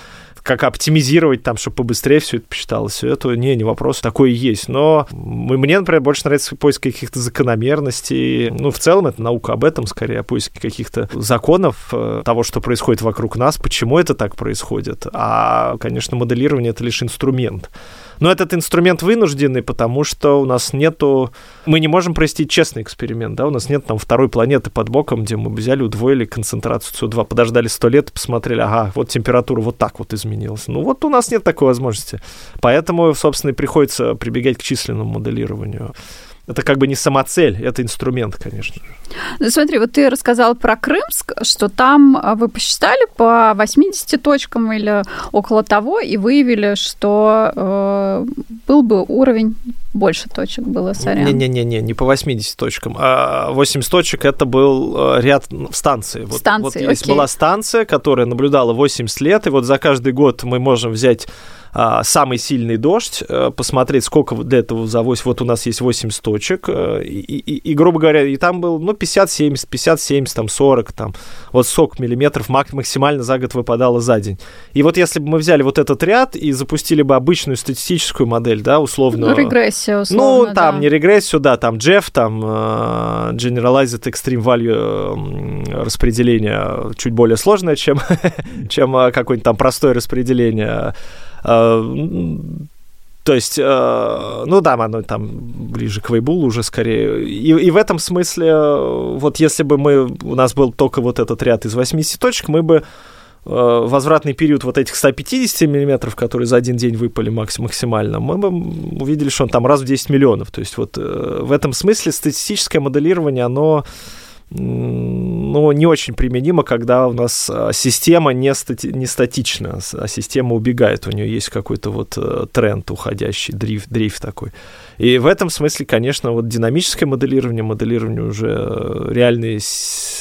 как оптимизировать там, чтобы побыстрее все это посчиталось. Это не, не вопрос, такое есть. Но мне, например, больше нравится поиск каких-то закономерностей. Ну, в целом, это наука об этом, скорее, о поиске каких-то законов э, того, что происходит вокруг нас, почему это так происходит. А, конечно, моделирование — это лишь инструмент. Но этот инструмент вынужденный, потому что у нас нету... Мы не можем провести честный эксперимент, да, у нас нет там второй планеты под боком, где мы взяли, удвоили концентрацию СО2, подождали сто лет посмотрели, ага, вот температура вот так вот изменилась. Ну вот у нас нет такой возможности. Поэтому, собственно, и приходится прибегать к численному моделированию это как бы не самоцель, это инструмент, конечно. Ну, смотри, вот ты рассказал про Крымск, что там а, вы посчитали по 80 точкам или около того, и выявили, что э, был бы уровень больше точек было, сорян. Не-не-не, не по 80 точкам. А 80 точек это был э, ряд станций. Вот, станции, вот есть окей. была станция, которая наблюдала 80 лет, и вот за каждый год мы можем взять а, самый сильный дождь, э, посмотреть, сколько для этого завось. Вот у нас есть 80 точек, э, и, и, и грубо говоря, и там был, ну, 50-70, 50-70, там, 40, там, вот 40 миллиметров максимально за год выпадало за день. И вот если бы мы взяли вот этот ряд и запустили бы обычную статистическую модель, да, условно... Ну, регрессия, условно, Ну, там, да. не регрессию, да, там Jeff, там uh, Generalized Extreme Value распределение чуть более сложное, чем, чем какое-нибудь там простое распределение Э, то есть, э, ну да, оно там ближе к Вейбулу уже скорее. И, и в этом смысле, э, вот если бы мы, у нас был только вот этот ряд из 80 точек, мы бы возвратный период вот этих 150 миллиметров, которые за один день выпали максимально, мы бы увидели, что он там раз в 10 миллионов. То есть вот в этом смысле статистическое моделирование, оно ну, не очень применимо, когда у нас а, система не, стати не статична, а система убегает, у нее есть какой-то вот э, тренд уходящий, дрейф, дрейф такой. И в этом смысле, конечно, вот динамическое моделирование, моделирование уже э, реальной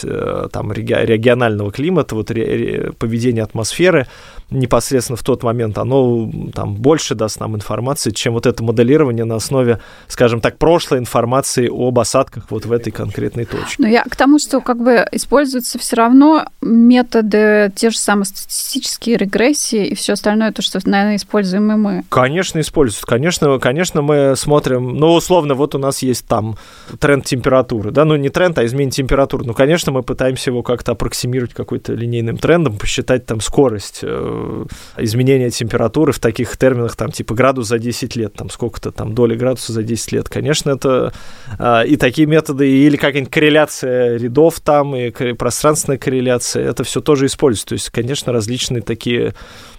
э, там регионального климата, вот поведение атмосферы, непосредственно в тот момент, оно там больше даст нам информации, чем вот это моделирование на основе, скажем так, прошлой информации об осадках вот в этой конкретной точке. Но я к тому, что как бы используются все равно методы, те же самые статистические регрессии и все остальное, то, что, наверное, используем и мы. Конечно, используют. Конечно, конечно, мы смотрим, ну, условно, вот у нас есть там тренд температуры, да, ну, не тренд, а изменение температуры. Ну, конечно, мы пытаемся его как-то аппроксимировать какой-то линейным трендом, посчитать там скорость э, изменения температуры в таких терминах, там, типа градус за 10 лет, там, сколько-то там доли градуса за 10 лет. Конечно, это э, и такие методы, или какая-нибудь корреляция рядов там, и пространственная корреляция, это все тоже используется. То есть, конечно, различные такие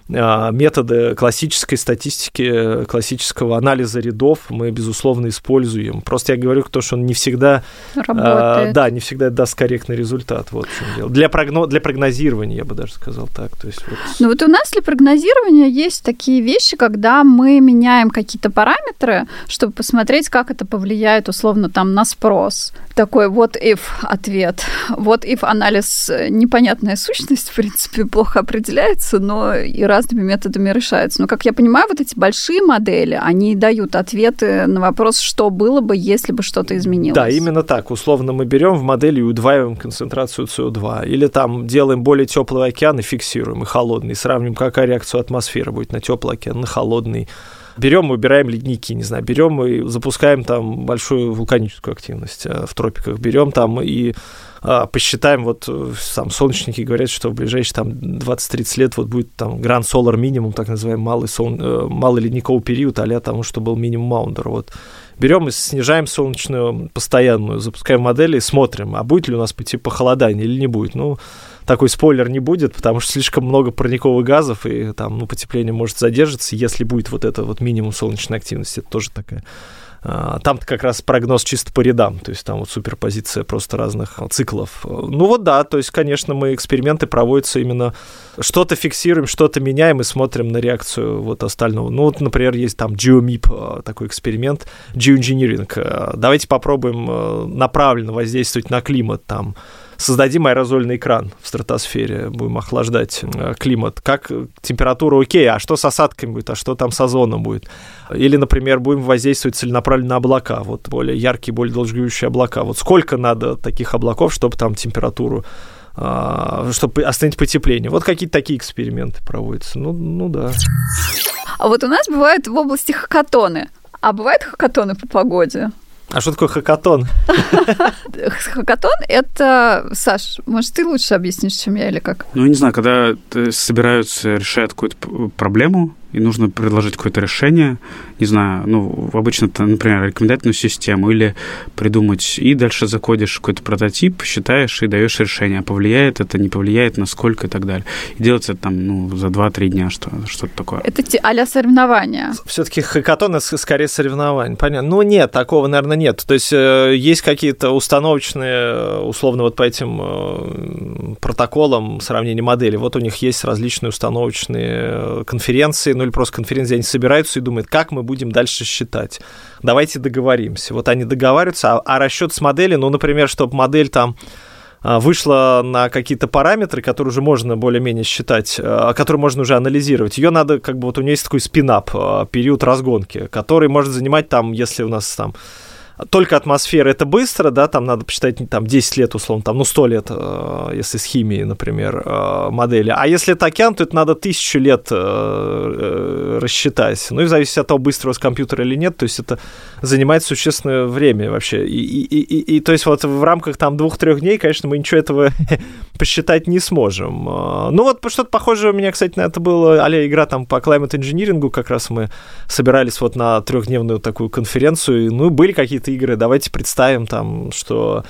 методы классической статистики, классического анализа рядов мы, безусловно, используем. Просто я говорю, то, что он не всегда... А, Работает. да, не всегда даст корректный результат. Вот в чем дело. Для, прогно, для прогнозирования, я бы даже сказал так. То есть, вот... Ну вот у нас для прогнозирования есть такие вещи, когда мы меняем какие-то параметры, чтобы посмотреть, как это повлияет, условно, там, на спрос. Такой вот if ответ. Вот if анализ непонятная сущность, в принципе, плохо определяется, но и разными методами решается. Но, как я понимаю, вот эти большие модели, они дают ответы на вопрос, что было бы, если бы что-то изменилось. Да, именно так. Условно мы берем в модели и удваиваем концентрацию СО2. Или там делаем более теплый океан и фиксируем, и холодный. Сравним, какая реакция атмосферы будет на теплый океан, на холодный берем, выбираем ледники, не знаю, берем и запускаем там большую вулканическую активность э, в тропиках, берем там и посчитаем, вот там солнечники говорят, что в ближайшие там 20-30 лет вот будет там Grand Solar минимум, так называемый малый, сон, э, малый ледниковый период, а тому, что был минимум Маундер. Вот берем и снижаем солнечную постоянную, запускаем модели и смотрим, а будет ли у нас пойти похолодание или не будет. Ну, такой спойлер не будет, потому что слишком много парниковых газов, и там, ну, потепление может задержаться, если будет вот это вот минимум солнечной активности, это тоже такая А, там-то как раз прогноз чисто по рядам, то есть там вот суперпозиция просто разных циклов. Ну вот да, то есть, конечно, мы эксперименты проводятся именно что-то фиксируем, что-то меняем и смотрим на реакцию вот остального. Ну вот, например, есть там GeoMIP, а, такой эксперимент, Geoengineering. А, давайте попробуем направленно воздействовать на климат там, создадим аэрозольный экран в стратосфере, будем охлаждать климат. Как температура окей, а что с осадками будет, а что там с озоном будет? Или, например, будем воздействовать целенаправленно на облака, вот более яркие, более долгоживущие облака. Вот сколько надо таких облаков, чтобы там температуру а, чтобы остановить потепление. Вот какие-то такие эксперименты проводятся. Ну, ну да. А вот у нас бывают в области хакатоны. А бывают хакатоны по погоде? А что такое хакатон? Хакатон — это... Саш, может, ты лучше объяснишь, чем я, или как? Ну, я не знаю, когда собираются, решают какую-то проблему, и нужно предложить какое-то решение, не знаю, ну, обычно это, например, рекомендательную систему или придумать, и дальше закодишь какой-то прототип, считаешь и даешь решение, повлияет это, не повлияет, насколько и так далее. И делается это там, ну, за 2-3 дня, что, что-то такое. Это а соревнования. Все-таки хакатон это скорее соревнования, понятно. Ну, нет, такого, наверное, нет. То есть э, есть какие-то установочные, э, условно, вот по этим э, протоколам сравнения моделей. Вот у них есть различные установочные конференции, ну, или просто конференции, они собираются и думают, как мы будем дальше считать. Давайте договоримся. Вот они договариваются, а, а расчет с модели, ну, например, чтобы модель там а, вышла на какие-то параметры, которые уже можно более-менее считать, а, которые можно уже анализировать. Ее надо, как бы вот у нее есть такой спинап, период разгонки, который может занимать там, если у нас там только атмосфера это быстро, да, там надо посчитать там 10 лет, условно, там, ну, 100 лет, э, если с химией, например, э, модели. А если это океан, то это надо тысячу лет э, рассчитать. Ну, и в зависимости от того, быстро у вас компьютер или нет, то есть это занимает существенное время вообще. И, и, и, и то есть вот в рамках там двух-трех дней, конечно, мы ничего этого посчитать не сможем. Ну, вот что-то похожее у меня, кстати, на это было, а игра там по climate engineering, как раз мы собирались вот на трехдневную такую конференцию, ну, были какие-то какие-то игры, давайте представим там, что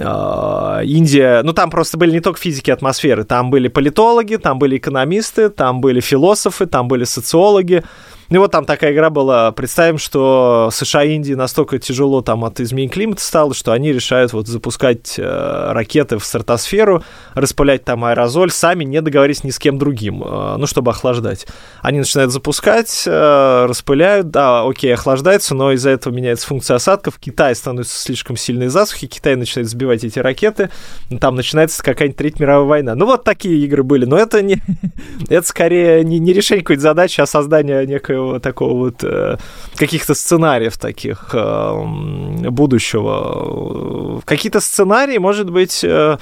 а, Индия, ну там просто были не только физики атмосферы, там были политологи, там были экономисты, там были философы, там были социологи, ну вот там такая игра была. Представим, что США и Индии настолько тяжело там от изменения климата стало, что они решают вот запускать э, ракеты в стратосферу, распылять там аэрозоль, сами не договорились ни с кем другим, э, ну, чтобы охлаждать. Они начинают запускать, э, распыляют, да, окей, охлаждается, но из-за этого меняется функция осадков, Китай становится слишком сильной засухи, Китай начинает сбивать эти ракеты, там начинается какая-нибудь Третья мировая война. Ну вот такие игры были, но это не, это скорее не, не решение какой-то задачи, а создание некой некоего такого вот э, каких-то сценариев таких э, будущего. Какие-то сценарии, может быть, э,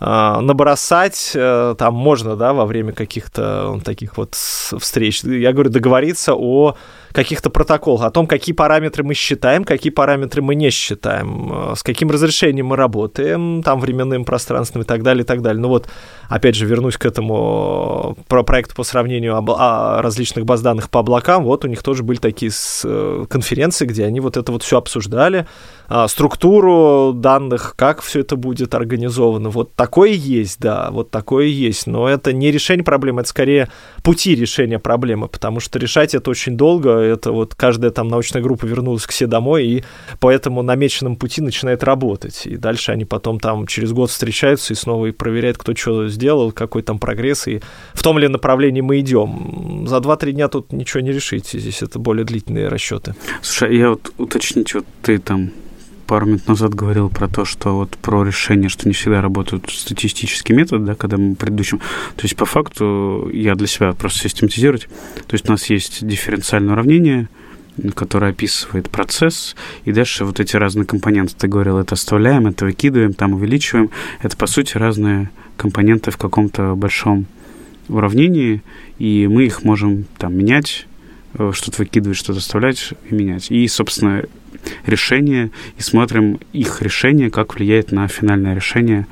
набросать там можно, да, во время каких-то таких вот встреч. Я говорю, договориться о каких-то протоколах, о том, какие параметры мы считаем, какие параметры мы не считаем, с каким разрешением мы работаем, там временным, пространственным и так далее, и так далее. Ну вот, опять же, вернусь к этому про проекту по сравнению об, о различных баз данных по облакам. Вот у них тоже были такие э, конференции, где они вот это вот все обсуждали, а, структуру данных, как все это будет организовано. Вот такое есть, да, вот такое есть. Но это не решение проблемы, это скорее пути решения проблемы, потому что решать это очень долго. Это вот каждая там научная группа вернулась к себе домой и по этому намеченному пути начинает работать. И дальше они потом там через год встречаются и снова и проверяют, кто что сделал, какой там прогресс и в том ли направлении мы идем. За 2-3 дня тут ничего не решите, здесь это более длительные расчеты. Слушай, а я вот уточнить, вот ты там пару минут назад говорил про то, что вот про решение, что не всегда работают статистические методы, да, когда мы предыдущим. То есть по факту я для себя просто систематизировать. То есть у нас есть дифференциальное уравнение, которое описывает процесс, и дальше вот эти разные компоненты, ты говорил, это оставляем, это выкидываем, там увеличиваем. Это, по сути, разные компоненты в каком-то большом уравнении, и мы их можем там менять, э, что-то выкидывать, что-то оставлять и менять. И, собственно, решения и смотрим их решение, как влияет на финальное решение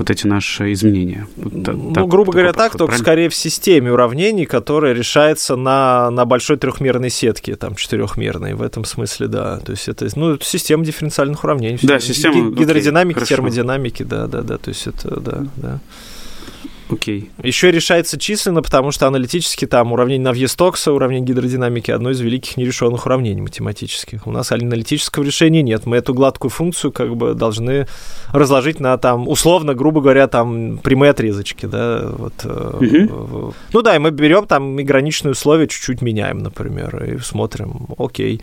вот эти наши изменения. Вот, ну, так, грубо говоря, так, только правильно? скорее в системе уравнений, которая решается на, на большой трехмерной сетке, там, четырехмерной, в этом смысле, да. То есть это, ну, система дифференциальных уравнений. Да, система... Гидродинамики, окей, термодинамики, да, да, да, то есть это, да, да. Окей. Еще решается численно, потому что аналитически там уравнение Навье-Стокса, уравнение гидродинамики одно из великих нерешенных уравнений математических. У нас аналитического решения нет. Мы эту гладкую функцию как бы должны разложить на там, условно, грубо говоря, там прямые отрезочки, да, вот. Угу. Ну да, и мы берем там и граничные условия чуть-чуть меняем, например, и смотрим, окей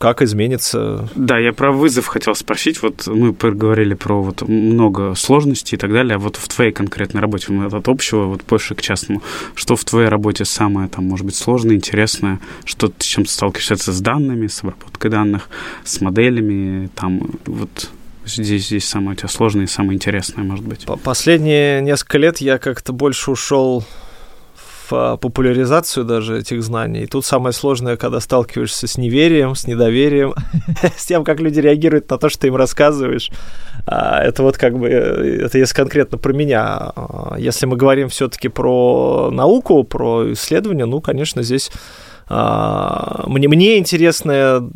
как изменится. Да, я про вызов хотел спросить. Вот мы поговорили про вот много сложностей и так далее. А вот в твоей конкретной работе, мы от общего вот больше к частному, что в твоей работе самое, там, может быть, сложное, интересное, что ты с чем сталкиваешься с данными, с обработкой данных, с моделями, там, вот здесь, здесь самое у тебя сложное и самое интересное, может быть? Последние несколько лет я как-то больше ушел популяризацию даже этих знаний. И тут самое сложное, когда сталкиваешься с неверием, с недоверием, с тем, как люди реагируют на то, что ты им рассказываешь. А, это вот как бы, э, это если конкретно про меня. А, если мы говорим все-таки про науку, про исследования, ну, конечно, здесь а, мне, мне интересно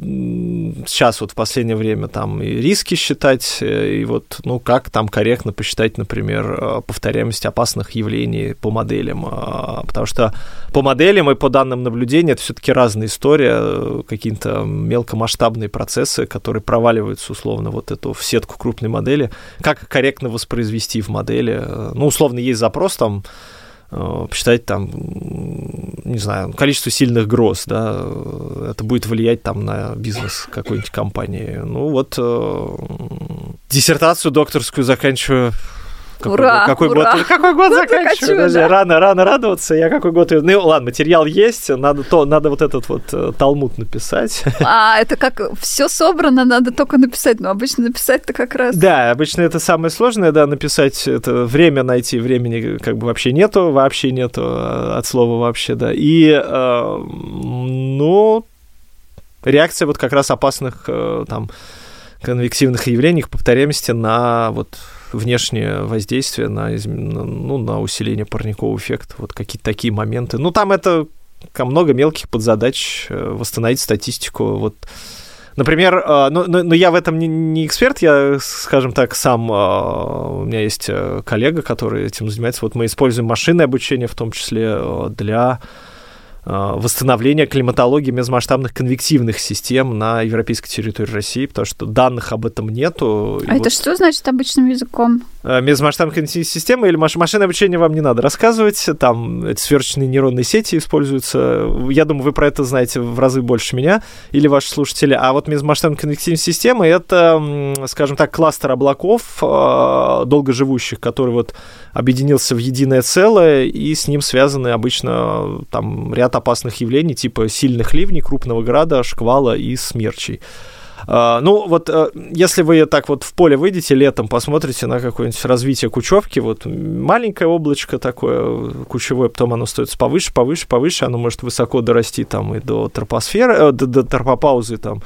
сейчас вот в последнее время там и риски считать, э, и вот, ну, как там корректно посчитать, например, э, повторяемость опасных явлений по моделям, а, потому что по моделям и по данным наблюдения это все-таки разная история, э, какие-то мелкомасштабные процессы, которые проваливаются условно вот эту в сетку крупной модели, как корректно воспроизвести в модели, ну, условно, есть запрос там, посчитать там, не знаю, количество сильных гроз, да, это будет влиять там на бизнес какой-нибудь компании. Ну вот э, диссертацию докторскую заканчиваю какой ура, какой ура. год, какой год заканчиваю? Подожди, да. рано, рано радоваться. Я какой год... Ну, ладно, материал есть, надо, то, надо вот этот вот э, талмуд написать. А, это как все собрано, надо только написать. Но обычно написать-то как раз... Да, обычно это самое сложное, да, написать. Это время найти, времени как бы вообще нету, вообще нету э, от слова вообще, да. И, э, ну, реакция вот как раз опасных э, там конвективных явлений, повторяемости на вот внешнее воздействие на, ну, на усиление парникового эффекта, вот какие-то такие моменты. Ну, там это много мелких подзадач, э, восстановить статистику, вот Например, э, ну, ну, ну я в этом не, не эксперт, я, скажем так, сам, э, у меня есть коллега, который этим занимается. Вот мы используем машинное обучение, в том числе для восстановления климатологии межмасштабных конвективных систем на европейской территории России, потому что данных об этом нету. А это вот... что значит обычным языком? Э, межмасштабная конвективная система или маш... машинное обучение вам не надо рассказывать, там эти сверхчные нейронные сети используются. Я думаю, вы про это знаете в разы больше меня или ваши слушатели. А вот межмасштабная конвективная система — это, скажем так, кластер облаков э, долгоживущих, который вот объединился в единое целое, и с ним связаны обычно там ряд опасных явлений, типа сильных ливней, крупного града, шквала и смерчей. Uh, ну, вот uh, если вы так вот в поле выйдете летом, посмотрите на какое-нибудь развитие кучевки, вот маленькое облачко такое кучевое, потом оно стоит повыше, повыше, повыше, оно может высоко дорасти там и до тропосферы, э, до, до тропопаузы там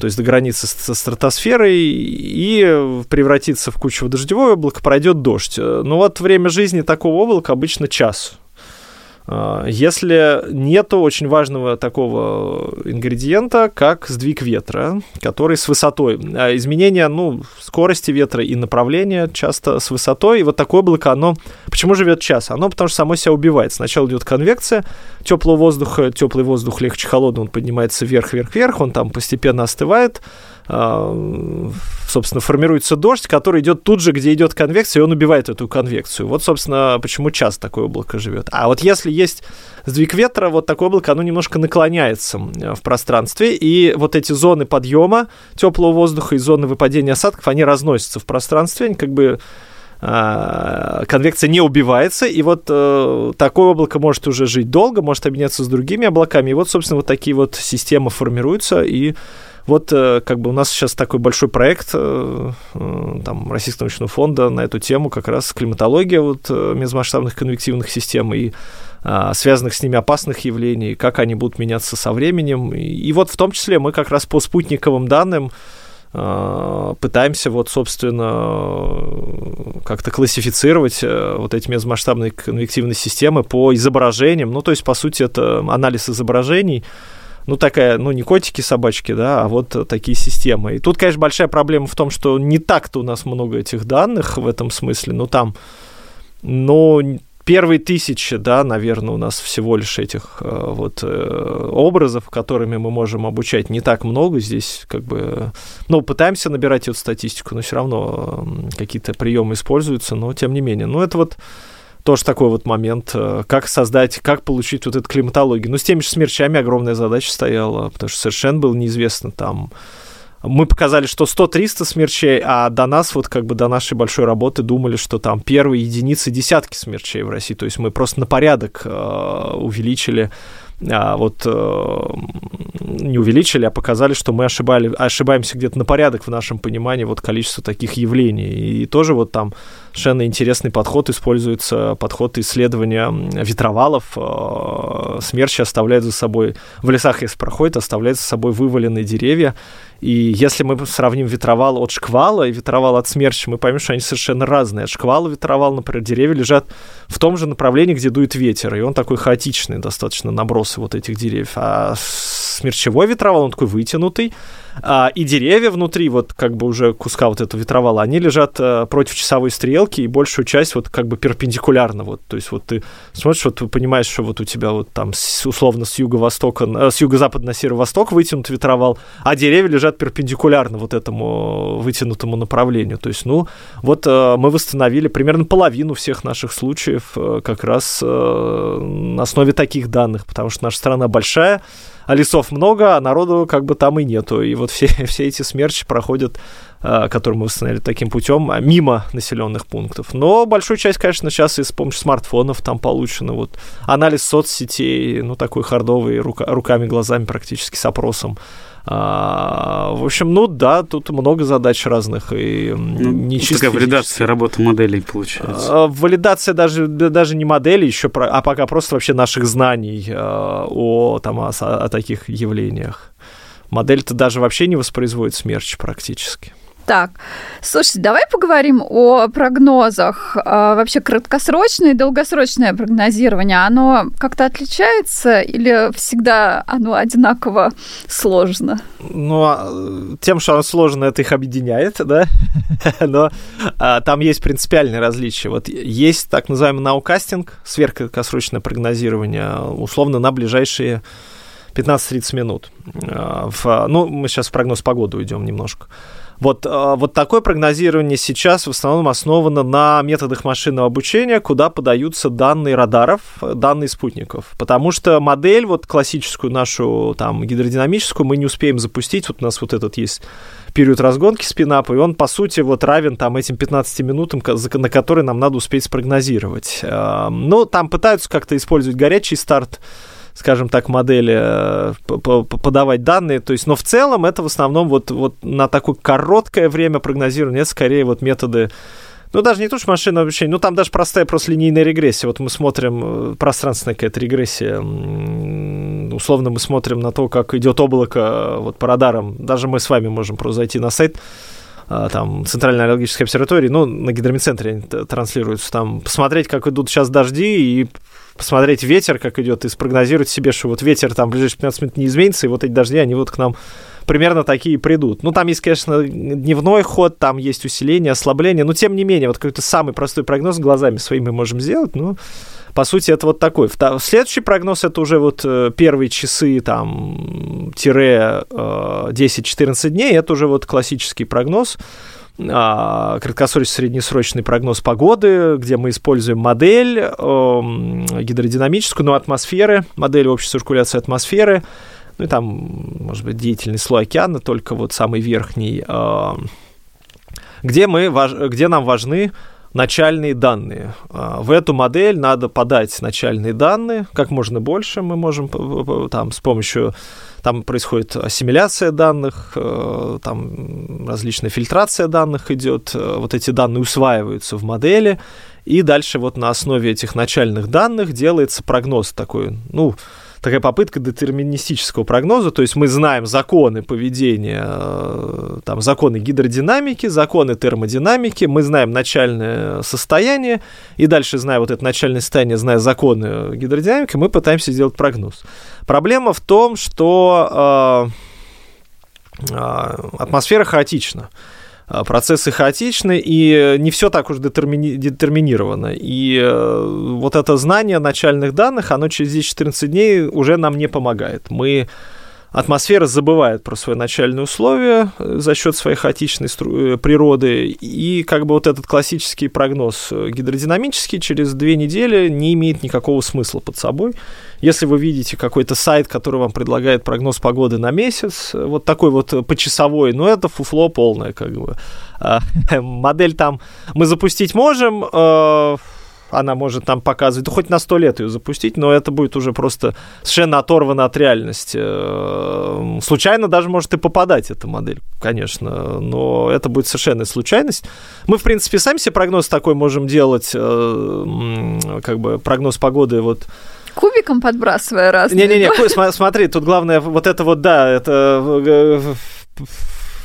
то есть до границы со стратосферой, и превратиться в кучу дождевое облако, пройдет дождь. Ну вот время жизни такого облака обычно час. А, если нету очень важного такого ингредиента, как сдвиг ветра, который с высотой. А изменение ну, скорости ветра и направления часто с высотой. И вот такое облако, оно... Почему живет час? Оно потому что само себя убивает. Сначала идет конвекция теплого воздуха, теплый воздух легче холодный, он поднимается вверх, вверх, вверх, он там постепенно остывает, собственно, формируется дождь, который идет тут же, где идет конвекция, и он убивает эту конвекцию. Вот, собственно, почему час такое облако живет. А вот если есть сдвиг ветра, вот такое облако, оно немножко наклоняется в пространстве, и вот эти зоны подъема теплого воздуха и зоны выпадения осадков, они разносятся в пространстве, они как бы а, конвекция не убивается, и вот э, такое облако может уже жить долго, может объединяться с другими облаками, и вот, собственно, вот такие вот системы формируются, и вот э, как бы у нас сейчас такой большой проект э, э, там, Российского научного фонда на эту тему, как раз климатология вот, межмасштабных конвективных систем и а, связанных с ними опасных явлений, как они будут меняться со временем. И, и вот в том числе мы как раз по спутниковым данным пытаемся вот, собственно, как-то классифицировать вот эти межмасштабные конвективные системы по изображениям. Ну, то есть, по сути, это анализ изображений, ну, такая, ну, не котики, собачки, да, а вот такие системы. И тут, конечно, большая проблема в том, что не так-то у нас много этих данных в этом смысле, но там но первые тысячи, да, наверное, у нас всего лишь этих э, вот э, образов, которыми мы можем обучать, не так много здесь, как бы, ну, пытаемся набирать эту статистику, но все равно какие-то приемы используются, но тем не менее, ну, это вот тоже такой вот момент, э, как создать, как получить вот эту климатологию. Ну, с теми же смерчами огромная задача стояла, потому что совершенно было неизвестно там, мы показали, что 100-300 смерчей, а до нас, вот как бы до нашей большой работы думали, что там первые единицы, десятки смерчей в России. То есть мы просто на порядок э, увеличили а, вот э, не увеличили, а показали, что мы ошибали, ошибаемся где-то на порядок в нашем понимании вот количество таких явлений. И тоже вот там совершенно интересный подход используется, подход исследования ветровалов. Э, смерчи оставляют за собой, в лесах, если проходит, оставляют за собой вываленные деревья. И если мы сравним ветровал от шквала и ветровал от смерча, мы поймем, что они совершенно разные. От шквала ветровал, например, деревья лежат в том же направлении, где дует ветер, и он такой хаотичный достаточно набросы вот этих деревьев. А смерчевой ветровал, он такой вытянутый, а, и деревья внутри, вот как бы уже куска вот этого ветровала, они лежат а, против часовой стрелки, и большую часть вот как бы перпендикулярно. Вот, то есть вот ты смотришь, вот ты понимаешь, что вот у тебя вот там с, условно с юго-востока, э, с юго-запада на северо-восток вытянут ветровал, а деревья лежат перпендикулярно вот этому вытянутому направлению. То есть, ну, вот а, мы восстановили примерно половину всех наших случаев а, как раз на основе таких данных, потому что наша страна большая, а лесов много, а народу как бы там и нету. И вот все, все эти смерчи проходят, которые мы восстановили таким путем, а, мимо населенных пунктов. Но большую часть, конечно, сейчас и с помощью смартфонов там получено. Вот анализ соцсетей, ну, такой хардовый, рука, руками, глазами практически с опросом а, в общем, ну да, тут много задач разных. И ну, не такая валидация работы моделей получается. А, валидация даже, даже не моделей еще, а пока просто вообще наших знаний а, о, там, о, о таких явлениях. Модель-то даже вообще не воспроизводит смерч практически. Так, слушай, давай поговорим о прогнозах. А, вообще краткосрочное и долгосрочное прогнозирование, оно как-то отличается или всегда оно одинаково сложно? Ну, а, тем, что оно сложно, это их объединяет, да, но а, там есть принципиальные различия. Вот есть так называемый наукастинг, сверхкраткосрочное прогнозирование, условно, на ближайшие 15-30 минут. В, ну, мы сейчас в прогноз погоды уйдем немножко. Вот, а, вот такое прогнозирование сейчас в основном основано на методах машинного обучения, куда подаются данные радаров, данные спутников. Потому что модель, вот классическую нашу там гидродинамическую, мы не успеем запустить. Вот у нас вот этот есть период разгонки спинапа, и он, по сути, вот равен там этим 15 минутам, на которые нам надо успеть спрогнозировать. Ну, там пытаются как-то использовать горячий старт, скажем так, модели э, подавать данные. То есть, но в целом это в основном вот, вот на такое короткое время прогнозирования, скорее вот методы ну, даже не то, что машинное обучение, ну, там даже простая просто линейная регрессия. Вот мы смотрим, э, пространственная какая-то регрессия, условно мы смотрим на то, как идет облако э, вот по радарам. Даже мы с вами можем просто зайти на сайт, там, Центральной аналогической обсерватории, ну, на гидромедцентре они транслируются, там, посмотреть, как идут сейчас дожди, и посмотреть ветер, как идет, и спрогнозировать себе, что вот ветер там в ближайшие 15 минут не изменится, и вот эти дожди, они вот к нам примерно такие придут. Ну, там есть, конечно, дневной ход, там есть усиление, ослабление, но тем не менее, вот какой-то самый простой прогноз глазами своими можем сделать, ну, по сути, это вот такой. Следующий прогноз это уже вот э, первые часы там тире 10-14 э, дней, это уже вот классический прогноз. А, краткосрочный среднесрочный прогноз погоды, где мы используем модель э, гидродинамическую, но атмосферы, модель общей циркуляции атмосферы, ну и там, может быть, деятельный слой океана, только вот самый верхний, э, где, мы, где нам важны начальные данные. А, в эту модель надо подать начальные данные, как можно больше мы можем там с помощью там происходит ассимиляция данных, э, там различная фильтрация данных идет, э, вот эти данные усваиваются в модели, и дальше вот на основе этих начальных данных делается прогноз такой, ну, такая попытка детерминистического прогноза, то есть мы знаем законы поведения, э, там, законы гидродинамики, законы термодинамики, мы знаем начальное состояние, и дальше, зная вот это начальное состояние, зная законы гидродинамики, мы пытаемся сделать прогноз. Проблема в том, что э, э, атмосфера хаотична. А, процессы хаотичны, и не все так уж детермини- детерминировано. И э, вот это знание начальных данных, оно через 10-14 дней уже нам не помогает. Мы атмосфера забывает про свои начальные условия э, за счет своей хаотичной стру- э, природы, и как бы вот этот классический прогноз э, гидродинамический через две недели не имеет никакого смысла под собой. Если вы видите какой-то сайт, который вам предлагает прогноз погоды на месяц, вот такой вот почасовой, ну это фуфло полное, как бы. А, модель там мы запустить можем, она может там показывать, да хоть на сто лет ее запустить, но это будет уже просто совершенно оторвано от реальности. Э, случайно даже может и попадать эта модель, конечно, но это будет совершенно случайность. Мы, в принципе, сами себе прогноз такой можем делать, э, как бы прогноз погоды вот Кубиком подбрасывая раз. Не-не-не, смотри, тут главное вот это вот, да, это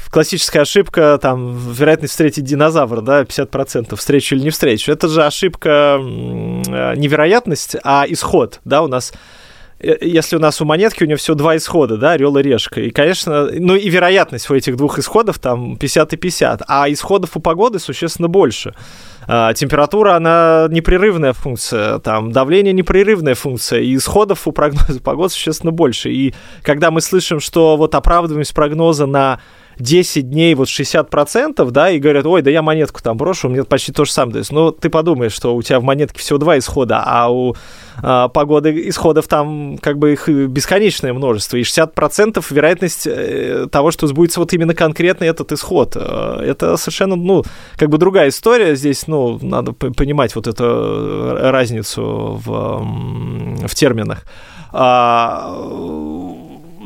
классическая ошибка, там, вероятность встретить динозавра, да, 50%, встречу или не встречу. Это же ошибка, э, невероятность, а исход, да, у нас э, если у нас у монетки у нее всего два исхода, да, орел и решка. И, конечно, ну и вероятность у этих двух исходов там 50 и 50, а исходов у погоды существенно больше. А, температура, она непрерывная функция, там, давление непрерывная функция, и исходов у прогноза погоды существенно больше. И когда мы слышим, что вот оправдываемость прогноза на 10 дней вот 60%, да, и говорят, ой, да я монетку там брошу, мне почти то же самое дается. Ну, ты подумаешь, что у тебя в монетке всего два исхода, а у а, погоды исходов там как бы их бесконечное множество, и 60% вероятность э, того, что сбудется вот именно конкретно этот исход. Э, это совершенно, ну, как бы другая история. Здесь, ну, надо понимать вот эту э, разницу в, в терминах. А,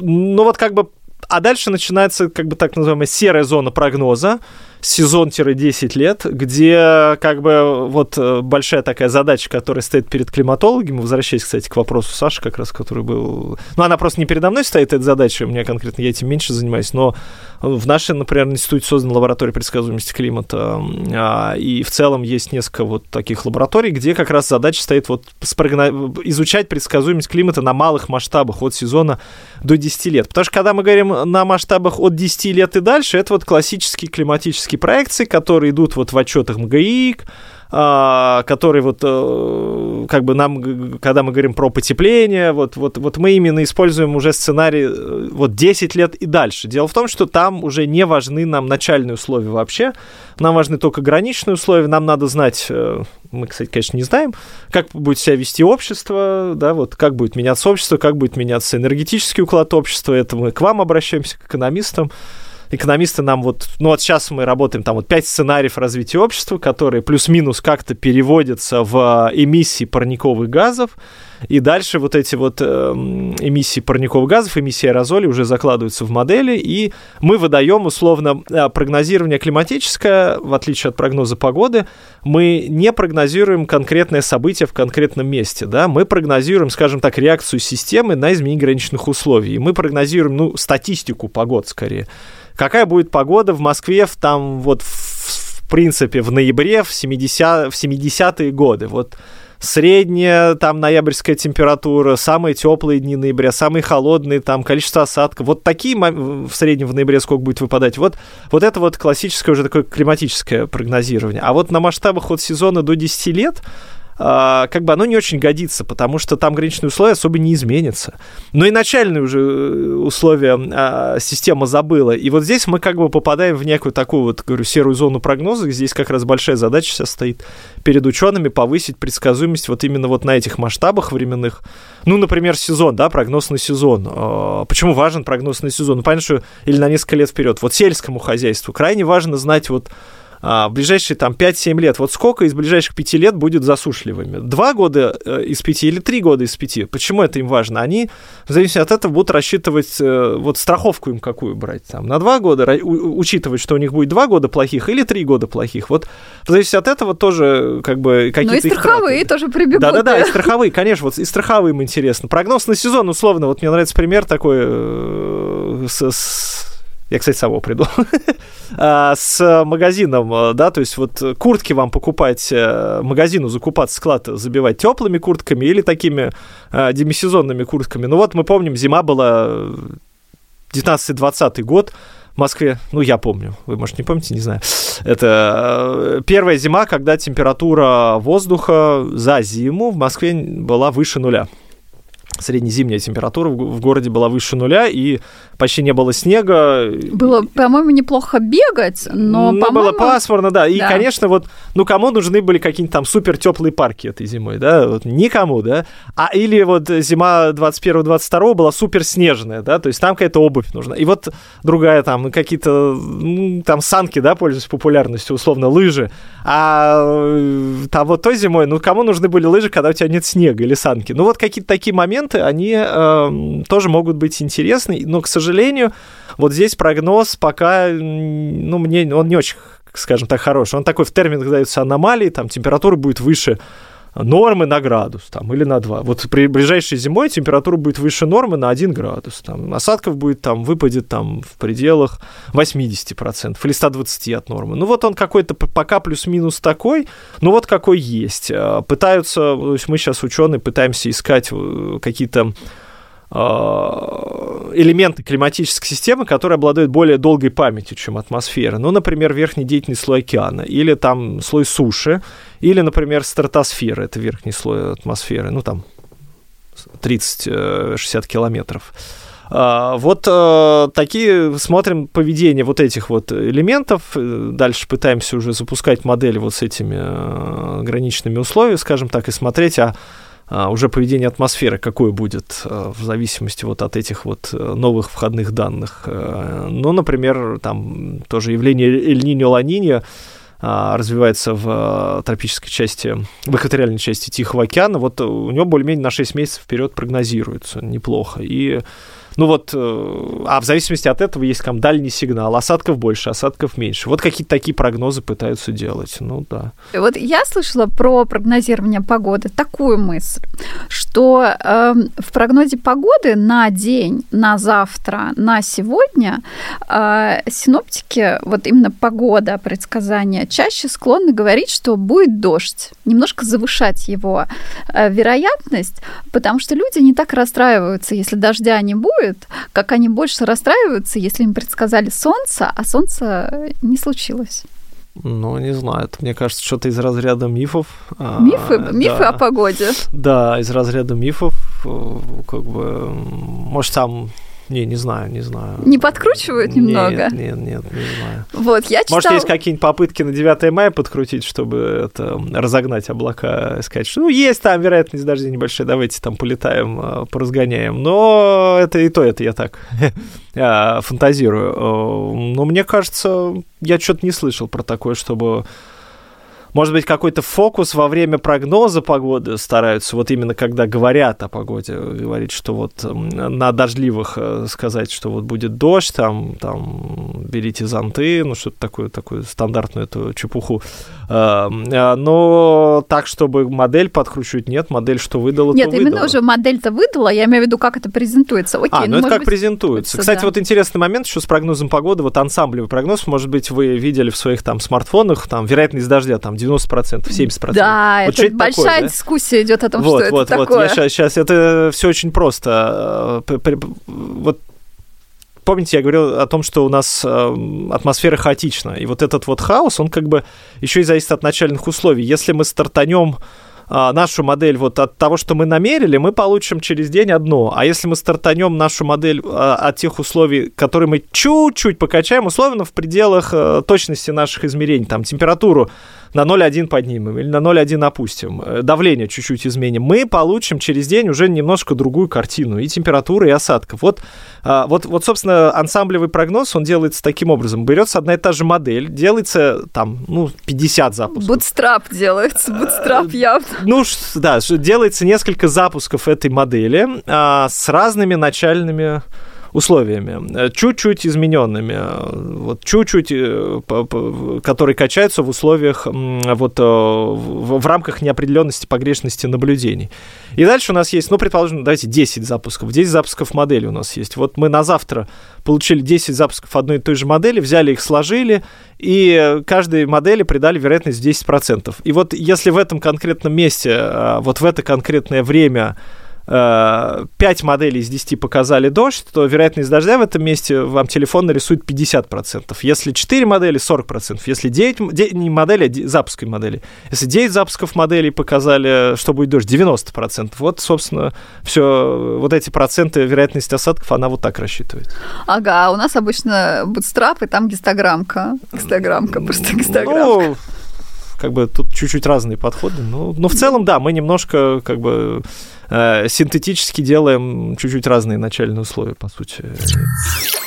ну, вот как бы а дальше начинается как бы так называемая серая зона прогноза, сезон-10 лет, где как бы вот э, большая такая задача, которая стоит перед климатологами, возвращаясь, кстати, к вопросу Саши, как раз, который был... Ну, она просто не передо мной стоит, эта задача, у меня конкретно, я этим меньше занимаюсь, но в нашей, например, институте создана лаборатория предсказуемости климата, а, и в целом есть несколько вот таких лабораторий, где как раз задача стоит вот спрогно... изучать предсказуемость климата на малых масштабах от сезона до 10 лет. Потому что когда мы говорим на масштабах от 10 лет и дальше, это вот классический климатический классические проекции, которые идут вот в отчетах МГИК, а, которые вот э, как бы нам, когда мы говорим про потепление, вот, вот, вот мы именно используем уже сценарий э, вот 10 лет и дальше. Дело в том, что там уже не важны нам начальные условия вообще, нам важны только граничные условия, нам надо знать, э, мы, кстати, конечно, не знаем, как будет себя вести общество, да, вот как будет меняться общество, как будет меняться энергетический уклад общества, это мы к вам обращаемся, к экономистам, экономисты нам вот, ну вот сейчас мы работаем, там вот пять сценариев развития общества, которые плюс-минус как-то переводятся в э, эмиссии парниковых газов, и дальше вот эти вот э, эмиссии парниковых газов, эмиссии аэрозолей уже закладываются в модели, и мы выдаем условно э, прогнозирование климатическое, в отличие от прогноза погоды, мы не прогнозируем конкретное событие в конкретном месте, да, мы прогнозируем, скажем так, реакцию системы на изменение граничных условий, мы прогнозируем, ну, статистику погод скорее какая будет погода в Москве в, там вот в, в принципе в ноябре в 70, в 70-е годы. Вот средняя там ноябрьская температура, самые теплые дни ноября, самые холодные, там количество осадков. Вот такие в среднем в ноябре сколько будет выпадать. Вот, вот это вот классическое уже такое климатическое прогнозирование. А вот на масштабах от сезона до 10 лет как бы оно не очень годится, потому что там граничные условия особо не изменятся. Но и начальные уже э, условия а, система забыла. И вот здесь мы как бы попадаем в некую такую вот, говорю, серую зону прогноза. Здесь как раз большая задача сейчас стоит перед учеными повысить предсказуемость вот именно вот на этих масштабах временных. Ну, например, сезон, да, прогноз на сезон. А, почему важен прогноз на сезон? Ну, понятно, что или на несколько лет вперед. Вот сельскому хозяйству крайне важно знать вот а, в ближайшие там 5-7 лет, вот сколько из ближайших 5 лет будет засушливыми? Два года э, из 5 или три года из 5? Почему это им важно? Они, в зависимости от этого, будут рассчитывать, э, вот страховку им какую брать, там, на два года, учитывать, что у них будет два года плохих или три года плохих. Вот в зависимости от этого тоже как бы какие-то... Ну и страховые тоже прибегут. Да-да-да, и страховые, конечно, вот и страховым интересно. Прогноз на сезон, условно, вот мне нравится пример такой э, с, с я, кстати, сам его придумал. А, с магазином, э, да, то есть вот куртки вам покупать, э, магазину закупать склад, забивать теплыми куртками или такими э, демисезонными куртками. Ну вот мы помним, зима была 19-20 год, в Москве, ну, я помню, вы, может, не помните, не знаю. Это первая зима, когда температура воздуха за зиму в Москве была выше нуля среднезимняя температура в городе была выше нуля, и почти не было снега. Было, по-моему, неплохо бегать, но, ну, было пасмурно, да. И, да. конечно, вот, ну, кому нужны были какие-нибудь там супер теплые парки этой зимой, да? Вот, никому, да? А или вот зима 21-22 была супер снежная, да, то есть там какая-то обувь нужна. И вот другая там, какие-то, ну, там санки, да, пользуются популярностью, условно, лыжи. А э, там вот той зимой, ну, кому нужны были лыжи, когда у тебя нет снега или санки? Ну, вот какие-то такие моменты, они э, тоже могут быть интересны, но, к сожалению, вот здесь прогноз пока, ну, мне он не очень, скажем так, хороший. Он такой в терминах дается аномалии, там температура будет выше нормы на градус там, или на 2. Вот при ближайшей зимой температура будет выше нормы на 1 градус. Там, осадков будет там, выпадет там в пределах 80% или 120 от нормы. Ну вот он какой-то пока плюс-минус такой, ну вот какой есть. А, пытаются, то есть мы сейчас ученые пытаемся искать э, какие-то а, элементы климатической системы, которые обладают более долгой памятью, чем атмосфера. Ну, например, верхний деятельный слой океана, или там слой суши, или, например, стратосфера, это верхний слой атмосферы, ну, там 30-60 э, километров. А, вот э, такие смотрим поведение вот этих вот элементов. Дальше пытаемся уже запускать модели вот с этими э, граничными условиями, скажем так, и смотреть, а а, уже поведение атмосферы какое будет в зависимости вот от этих вот э, новых входных данных. Э, ну, например, там тоже явление Эль-Ниньо-Ла-Ниньо развивается в э, тропической части, в экваториальной части Тихого океана, вот у него более-менее на 6 месяцев вперед прогнозируется неплохо. И ну вот, э, а в зависимости от этого есть там дальний сигнал. Осадков больше, осадков меньше. Вот какие-то такие прогнозы пытаются делать. Ну да. Вот я слышала про прогнозирование погоды такую мысль, что э, в прогнозе погоды на день, на завтра, на сегодня э, синоптики, вот именно погода, предсказания, чаще склонны говорить, что будет дождь, немножко завышать его э, вероятность, потому что люди не так расстраиваются, если дождя не будет, чувствуют, как они больше расстраиваются, если им предсказали солнце, а солнце не случилось. Ну, не знаю, это, мне кажется, что-то из разряда мифов. Мифы? А, мифы да. о погоде? Да, из разряда мифов, э, как бы, может, там не, не знаю, не знаю. Не подкручивают немного? Нет, нет, нет, не знаю. Вот, я читала... Может, есть какие-нибудь попытки на 9 мая подкрутить, чтобы это разогнать облака, и сказать, что ну, есть там вероятность дождя небольшая, давайте там полетаем, а, поразгоняем. Но это и то, это я так а, фантазирую. Но мне кажется, я что-то не слышал про такое, чтобы может быть, какой-то фокус во время прогноза погоды стараются, вот именно когда говорят о погоде, говорить, что вот на дождливых э, сказать, что вот будет дождь, там, там берите зонты, ну, что-то такое, такую стандартную эту чепуху. Э, э, но так, чтобы модель подкручивать, нет, модель что выдала, Нет, то именно выдала. уже модель-то выдала, я имею в виду, как это презентуется. Окей, а, ну, ну это как быть, презентуется. Кстати, да. вот интересный момент еще с прогнозом погоды, вот ансамблевый прогноз, может быть, вы видели в своих там смартфонах, там вероятность дождя, там 90%, 70%. Да, вот это большая такое, дискуссия да? идет о том, вот, что вот, это вот, такое. Вот, я сейчас, сейчас, это все очень просто. Э, вот помните, я говорил о том, что у нас э, атмосфера хаотична, и вот этот вот хаос, он как бы еще и зависит от начальных условий. Если мы стартанем а, нашу модель вот от того, что мы намерили, мы получим через день одно. А если мы стартанем нашу модель а, от тех условий, которые мы чуть-чуть покачаем, условно в пределах а, точности наших измерений, там температуру на 0,1 поднимем или на 0,1 опустим, э, давление чуть-чуть изменим, мы получим через день уже немножко другую картину и температуры, и осадков. Вот, а, вот, вот, собственно, ансамблевый прогноз, он делается таким образом. Берется одна и та же модель, делается там, ну, 50 запусков. Бутстрап делается, бутстрап явно. Ну, да, делается несколько запусков этой модели а, с разными начальными условиями, э, чуть-чуть измененными, э, вот чуть-чуть, э, которые качаются в условиях, вот в рамках неопределенности погрешности наблюдений. И дальше у нас есть, ну, предположим, давайте 10 запусков, 10 запусков модели у нас есть. Вот мы на завтра получили 10 запусков одной и той же модели, взяли их, сложили, и каждой модели придали вероятность в 10%. И вот если в этом конкретном месте, вот в это конкретное время 5 моделей из 10 показали дождь, то вероятность дождя в этом месте вам телефон нарисует 50%. Если 4 модели, 40%. Если 9, 9 не модели, а запуска модели. Если 9 запусков моделей показали, что будет дождь, 90%. Вот, собственно, все, вот эти проценты вероятности осадков, она вот так рассчитывает. Ага, а у нас обычно бутстрап, и там гистограммка. Гистограммка, просто гистограммка. Ну, как бы тут чуть-чуть разные подходы. Но, но в целом, да, мы немножко как бы э, синтетически делаем чуть-чуть разные начальные условия, по сути.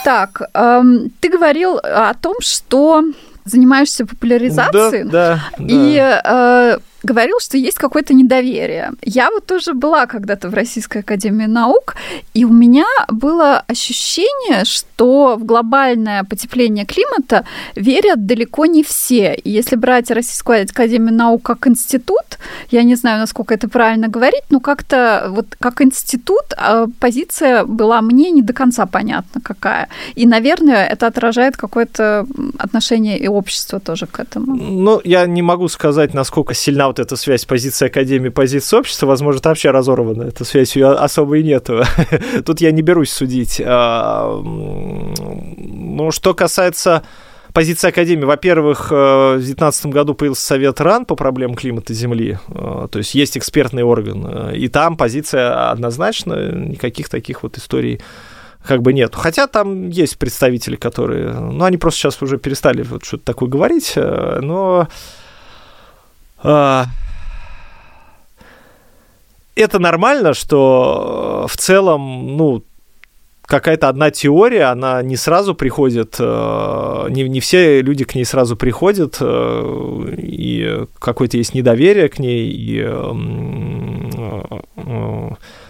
Так, эм, ты говорил о том, что занимаешься популяризацией. Да, да. И э, говорил, что есть какое-то недоверие. Я вот тоже была когда-то в Российской Академии Наук, и у меня было ощущение, что в глобальное потепление климата верят далеко не все. И если брать Российскую Академию Наук как институт, я не знаю, насколько это правильно говорить, но как-то вот как институт а, позиция была мне не до конца понятна какая. И, наверное, это отражает какое-то отношение и общества тоже к этому. Ну, я не могу сказать, насколько сильна вот эта связь позиции Академии, позиции общества, возможно, это вообще разорвана. Эта связь ее особо и нету. Тут я не берусь судить. А, ну, что касается позиции Академии. Во-первых, э, в 2019 году появился Совет РАН по проблемам климата Земли, э, то есть есть экспертный орган, э, и там позиция однозначно, никаких таких вот историй как бы нет. Хотя там есть представители, которые... Ну, они просто сейчас уже перестали вот что-то такое говорить, но это нормально, что в целом, ну, какая-то одна теория, она не сразу приходит, э, не, не все люди к ней сразу приходят, э, и какое-то есть недоверие к ней, и, э,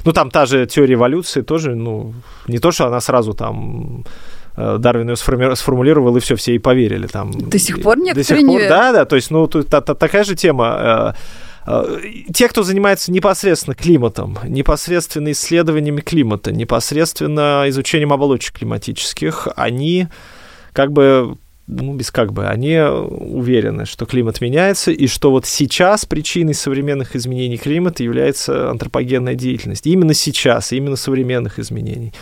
ну, там та же теория эволюции тоже, ну, не то, что она сразу там Дарвин ее сформулировал, и все, все и поверили. Там. До сих пор некоторые До сих пор, да, да, то есть, ну, тут та, та, такая же тема. Э, э, те, кто занимается непосредственно климатом, непосредственно исследованиями климата, непосредственно изучением оболочек климатических, они как бы ну, без как бы, они уверены, что климат меняется, и что вот сейчас причиной современных изменений климата является антропогенная деятельность. Именно сейчас, именно современных изменений.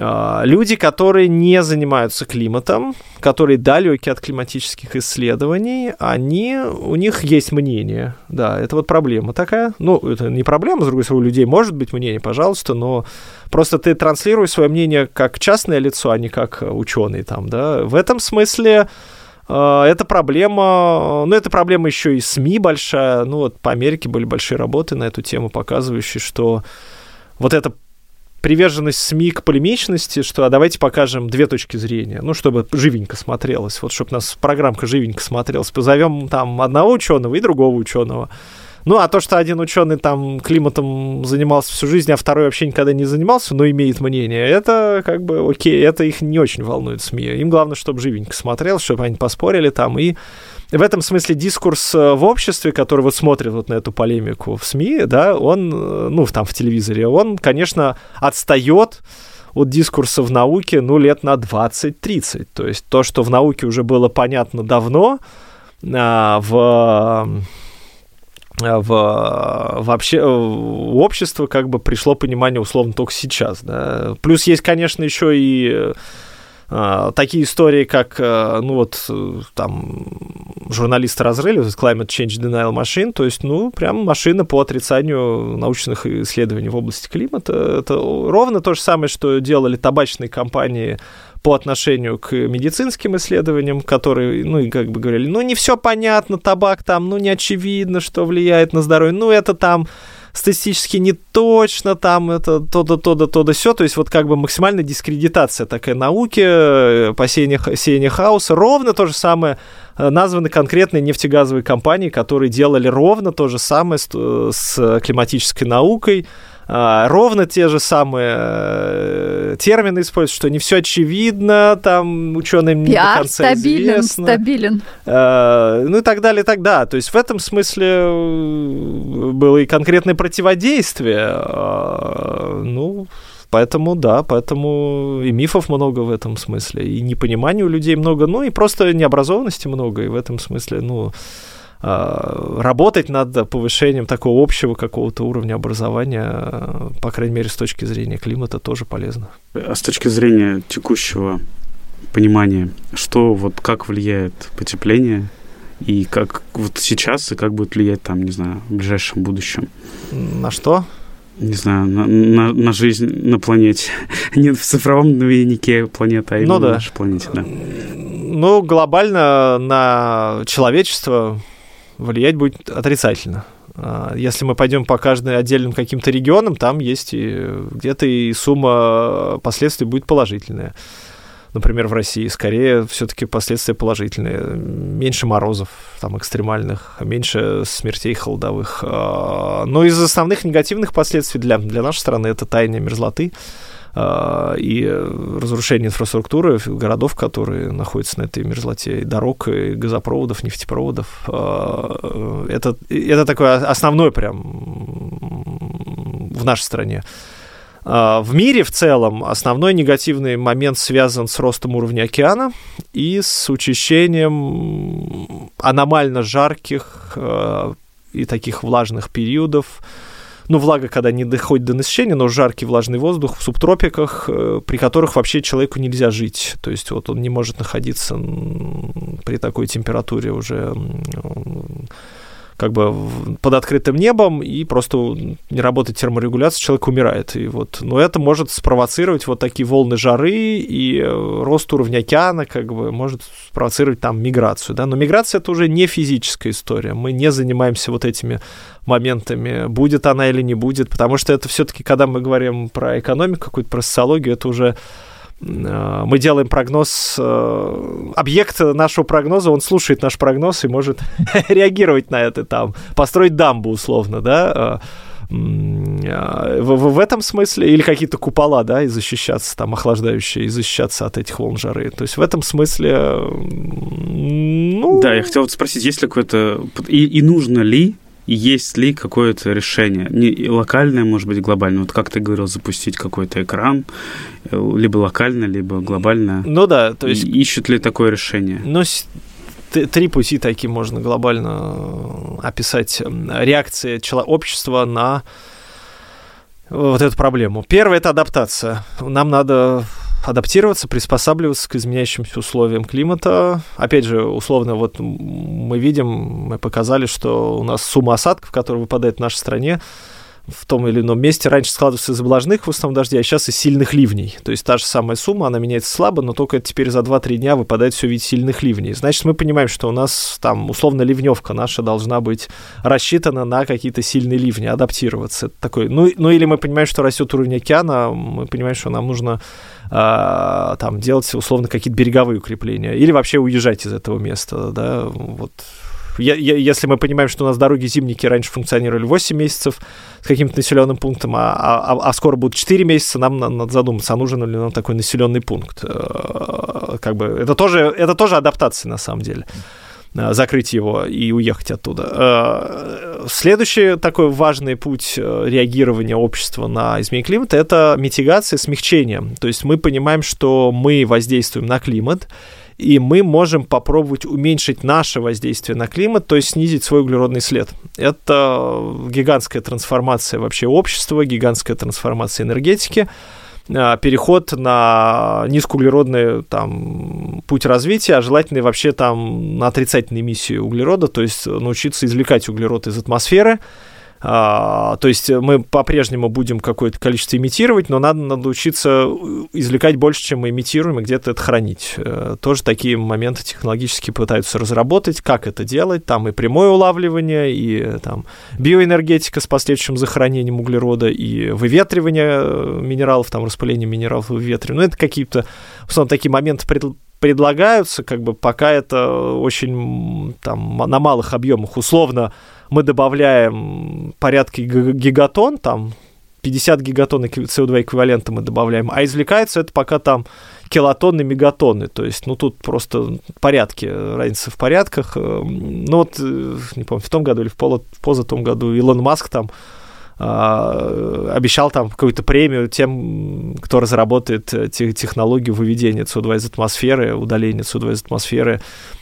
А, люди, которые не занимаются климатом, которые далеки от климатических исследований, они, у них есть мнение. Да, это вот проблема такая. Ну, это не проблема, с другой стороны, у людей может быть мнение, пожалуйста, но просто ты транслируешь свое мнение как частное лицо, а не как ученый там, да. В этом смысле а, это проблема, ну, это проблема еще и СМИ большая. Ну, вот по Америке были большие работы на эту тему, показывающие, что вот это приверженность СМИ к полемичности, что а давайте покажем две точки зрения, ну, чтобы живенько смотрелось, вот чтобы у нас программка живенько смотрелась. Позовем там одного ученого и другого ученого. Ну, а то, что один ученый там климатом занимался всю жизнь, а второй вообще никогда не занимался, но имеет мнение, это как бы окей, это их не очень волнует СМИ. Им главное, чтобы живенько смотрелось, чтобы они поспорили там и в этом смысле дискурс э, в обществе, который вот смотрит вот на эту полемику в СМИ, да, он, э, ну, там в телевизоре, он, конечно, отстает от дискурса в науке, ну, лет на 20-30. То есть то, что в науке уже было понятно давно, а, в в, вообще в общество как бы пришло понимание условно только сейчас. Да. Плюс есть, конечно, еще и а, такие истории, как, э, ну вот, э, там, журналисты разрыли, вот Climate Change Denial Machine, то есть, ну, прям машина по отрицанию научных исследований в области климата. Это ровно то же самое, что делали табачные компании по отношению к медицинским исследованиям, которые, ну, и как бы говорили, ну, не все понятно, табак там, ну, не очевидно, что влияет на здоровье, ну, это там статистически не точно, там это то-да, то-да, то-да, все. То есть вот как бы максимальная дискредитация такая науки, э, посеяние, сеяние хаоса. Ровно то же самое э, названы конкретные нефтегазовые компании, которые делали ровно то же самое с, э, с климатической наукой, ровно те же самые э, термины используют, что не все очевидно, там ученым не до конца стабилен, известно. стабилен. А, ну и так далее, и так далее. То есть в этом смысле э, было и конкретное противодействие. А, ну, Поэтому, да, поэтому и мифов много в этом смысле, и непонимания у людей много, ну и просто необразованности много, и в этом смысле, ну, работать над повышением такого общего какого-то уровня образования, по крайней мере, с точки зрения климата, тоже полезно. А с точки зрения текущего понимания, что вот как влияет потепление и как вот сейчас и как будет влиять там, не знаю, в ближайшем будущем? На что? не знаю, на, на, на жизнь на планете. Не в цифровом двойнике планеты, а именно ну, да. на нашей планете, да. Ну, глобально на человечество влиять будет отрицательно. А, если мы пойдем по каждым отдельным каким-то регионам, там есть где-то и сумма последствий будет положительная например, в России, скорее все-таки последствия положительные. Меньше морозов там экстремальных, меньше смертей холодовых. А, но из основных негативных последствий для, для нашей страны это таяние мерзлоты и разрушение инфраструктуры городов, которые находятся на этой мерзлоте, и дорог, и газопроводов, нефтепроводов. А, это, это такое основное прям в нашей стране. А, в мире в целом основной негативный момент связан с ростом уровня океана и с учащением аномально жарких и таких влажных периодов. Ну, влага, когда не доходит до насыщения, но жаркий влажный воздух в субтропиках, э, при которых вообще человеку нельзя жить. То есть вот он не может находиться при такой температуре уже как бы под открытым небом, и просто не работает терморегуляция, человек умирает. И вот, но это может спровоцировать вот такие волны жары, и э, рост уровня океана как бы может спровоцировать там миграцию. Да? Но миграция — это уже не физическая история. Мы не занимаемся вот этими моментами, будет она или не будет, потому что это все-таки, когда мы говорим про экономику, какую-то про социологию, это уже мы делаем прогноз, э, объект нашего прогноза, он слушает наш прогноз и может реагировать на это там, построить дамбу условно, да, э, в, в, этом смысле, или какие-то купола, да, и защищаться, там, охлаждающие, и защищаться от этих волн жары. То есть в этом смысле, ну... Да, я хотел вот спросить, есть ли какое-то... И, и нужно ли есть ли какое-то решение, не локальное, может быть, глобальное. Вот как ты говорил, запустить какой-то экран, э, либо локально, либо глобально. Ну да, то есть... И ищут ли такое решение? Ну, три пути такие можно глобально э, описать. Реакция общества на вот эту проблему. Первое – это адаптация. Нам надо адаптироваться, приспосабливаться к изменяющимся условиям климата. Опять же, условно, вот мы видим, мы показали, что у нас сумма осадков, которая выпадает в нашей стране, в том или ином месте раньше складывался из облажных в основном дождей, а сейчас из сильных ливней. То есть та же самая сумма, она меняется слабо, но только теперь за 2-3 дня выпадает все в виде сильных ливней. Значит, мы понимаем, что у нас там условно ливневка наша должна быть рассчитана на какие-то сильные ливни, адаптироваться. Такой, ну, ну или мы понимаем, что растет уровень океана, мы понимаем, что нам нужно э, там делать условно какие-то береговые укрепления или вообще уезжать из этого места, да, вот я, я, если мы понимаем, что у нас дороги зимники раньше функционировали 8 месяцев с каким-то населенным пунктом, а, а, а скоро будут 4 месяца, нам надо задуматься, а нужен ли нам такой населенный пункт. Э, как бы это тоже, это тоже адаптация на самом деле э, закрыть его и уехать оттуда. Э, следующий такой важный путь реагирования общества на изменение климата – это митигация, смягчение. То есть мы понимаем, что мы воздействуем на климат, и мы можем попробовать уменьшить наше воздействие на климат, то есть снизить свой углеродный след. Это гигантская трансформация вообще общества, гигантская трансформация энергетики а, переход на низкоуглеродный там, путь развития, а желательно вообще там на отрицательные эмиссии углерода, то есть научиться извлекать углерод из атмосферы, то есть мы по-прежнему будем какое-то количество имитировать, но надо, надо учиться извлекать больше, чем мы имитируем, и где-то это хранить. Э, тоже такие моменты технологически пытаются разработать, как это делать. Там и прямое улавливание, и там биоэнергетика с последующим захоронением углерода, и выветривание э, минералов, там распыление минералов, выветривание. Ну, это какие-то, в основном, такие моменты пред, предлагаются, как бы пока это очень там на малых объемах. Условно, мы добавляем порядки гигатон, там 50 гигатон CO2 эквивалента мы добавляем, а извлекается это пока там килотонны, мегатонны, то есть, ну, тут просто порядки, разница в порядках. Ну, вот, э, не помню, в том году или в, поло, в позатом году Илон Маск там обещал там какую-то премию тем, кто разработает э, технологию выведения СО2 из атмосферы, удаления СО2 из атмосферы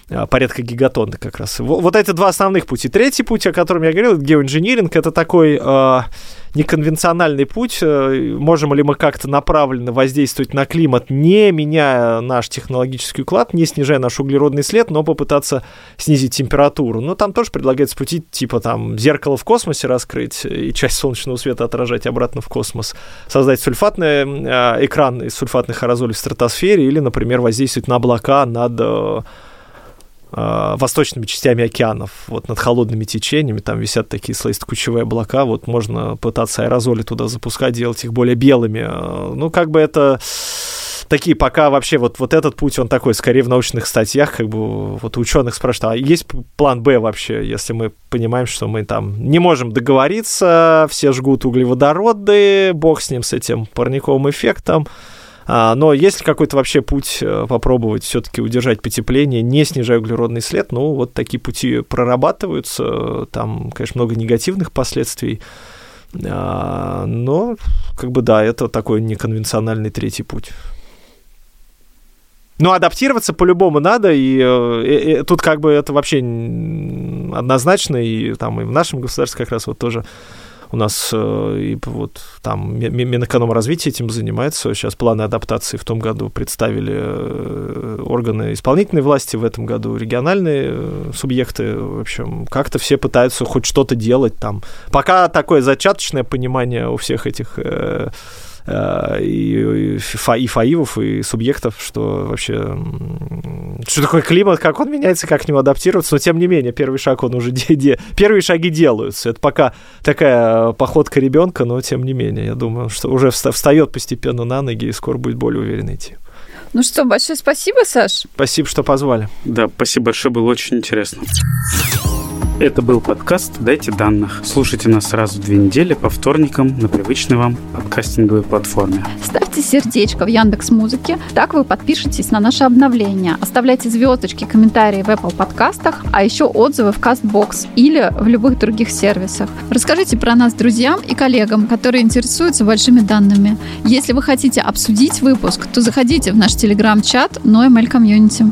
а, порядка гигатонны как раз. Вот эти два основных пути. Третий путь, о котором я говорил, это геоинжиниринг, это такой э, неконвенциональный путь. Э, можем ли мы как-то направленно воздействовать на климат, не меняя наш технологический уклад, не снижая наш углеродный след, но попытаться снизить температуру. Ну, там тоже предлагается пути, типа там зеркало в космосе раскрыть и часть солнечного света отражать обратно в космос, создать сульфатный э, экран из сульфатных аэрозолей в стратосфере или, например, воздействовать на облака над Э, восточными частями океанов, вот над холодными течениями, там висят такие слоисто-кучевые облака, вот можно пытаться аэрозоли туда запускать, делать их более белыми. Э, ну, как бы это такие пока вообще вот, вот этот путь, он такой, скорее в научных статьях, как бы вот ученых спрашивают, а есть план Б вообще, если мы понимаем, что мы там не можем договориться, все жгут углеводороды, бог с ним, с этим парниковым эффектом, но есть ли какой-то вообще путь э, попробовать все-таки удержать потепление, не снижая углеродный след? Ну, вот такие пути прорабатываются. Там, конечно, много негативных последствий. А, но, как бы, да, это такой неконвенциональный третий путь. Но адаптироваться по-любому надо, и, э, и, и тут как бы это вообще однозначно, и там и в нашем государстве как раз вот тоже у нас э, и вот там Минэкономразвитие этим занимается. Сейчас планы адаптации в том году представили э, органы исполнительной власти, в этом году региональные э, субъекты. В общем, как-то все пытаются хоть что-то делать там. Пока такое зачаточное понимание у всех этих Э, и, и, и фаивов, и субъектов, что вообще... Что такое климат, как он меняется, как к нему адаптироваться, но тем не менее, первый шаг он уже... Де, де, первые шаги делаются. Это пока такая походка ребенка, но тем не менее, я думаю, что уже встает постепенно на ноги и скоро будет более уверенно идти. Ну что, большое спасибо, Саш. Спасибо, что позвали. Да, спасибо большое, было очень интересно. Это был подкаст «Дайте данных». Слушайте нас сразу две недели по вторникам на привычной вам подкастинговой платформе. Ставьте сердечко в Яндекс Музыке, так вы подпишетесь на наше обновление. Оставляйте звездочки, комментарии в Apple подкастах, а еще отзывы в CastBox или в любых других сервисах. Расскажите про нас друзьям и коллегам, которые интересуются большими данными. Если вы хотите обсудить выпуск, то заходите в наш телеграм-чат NoML Community.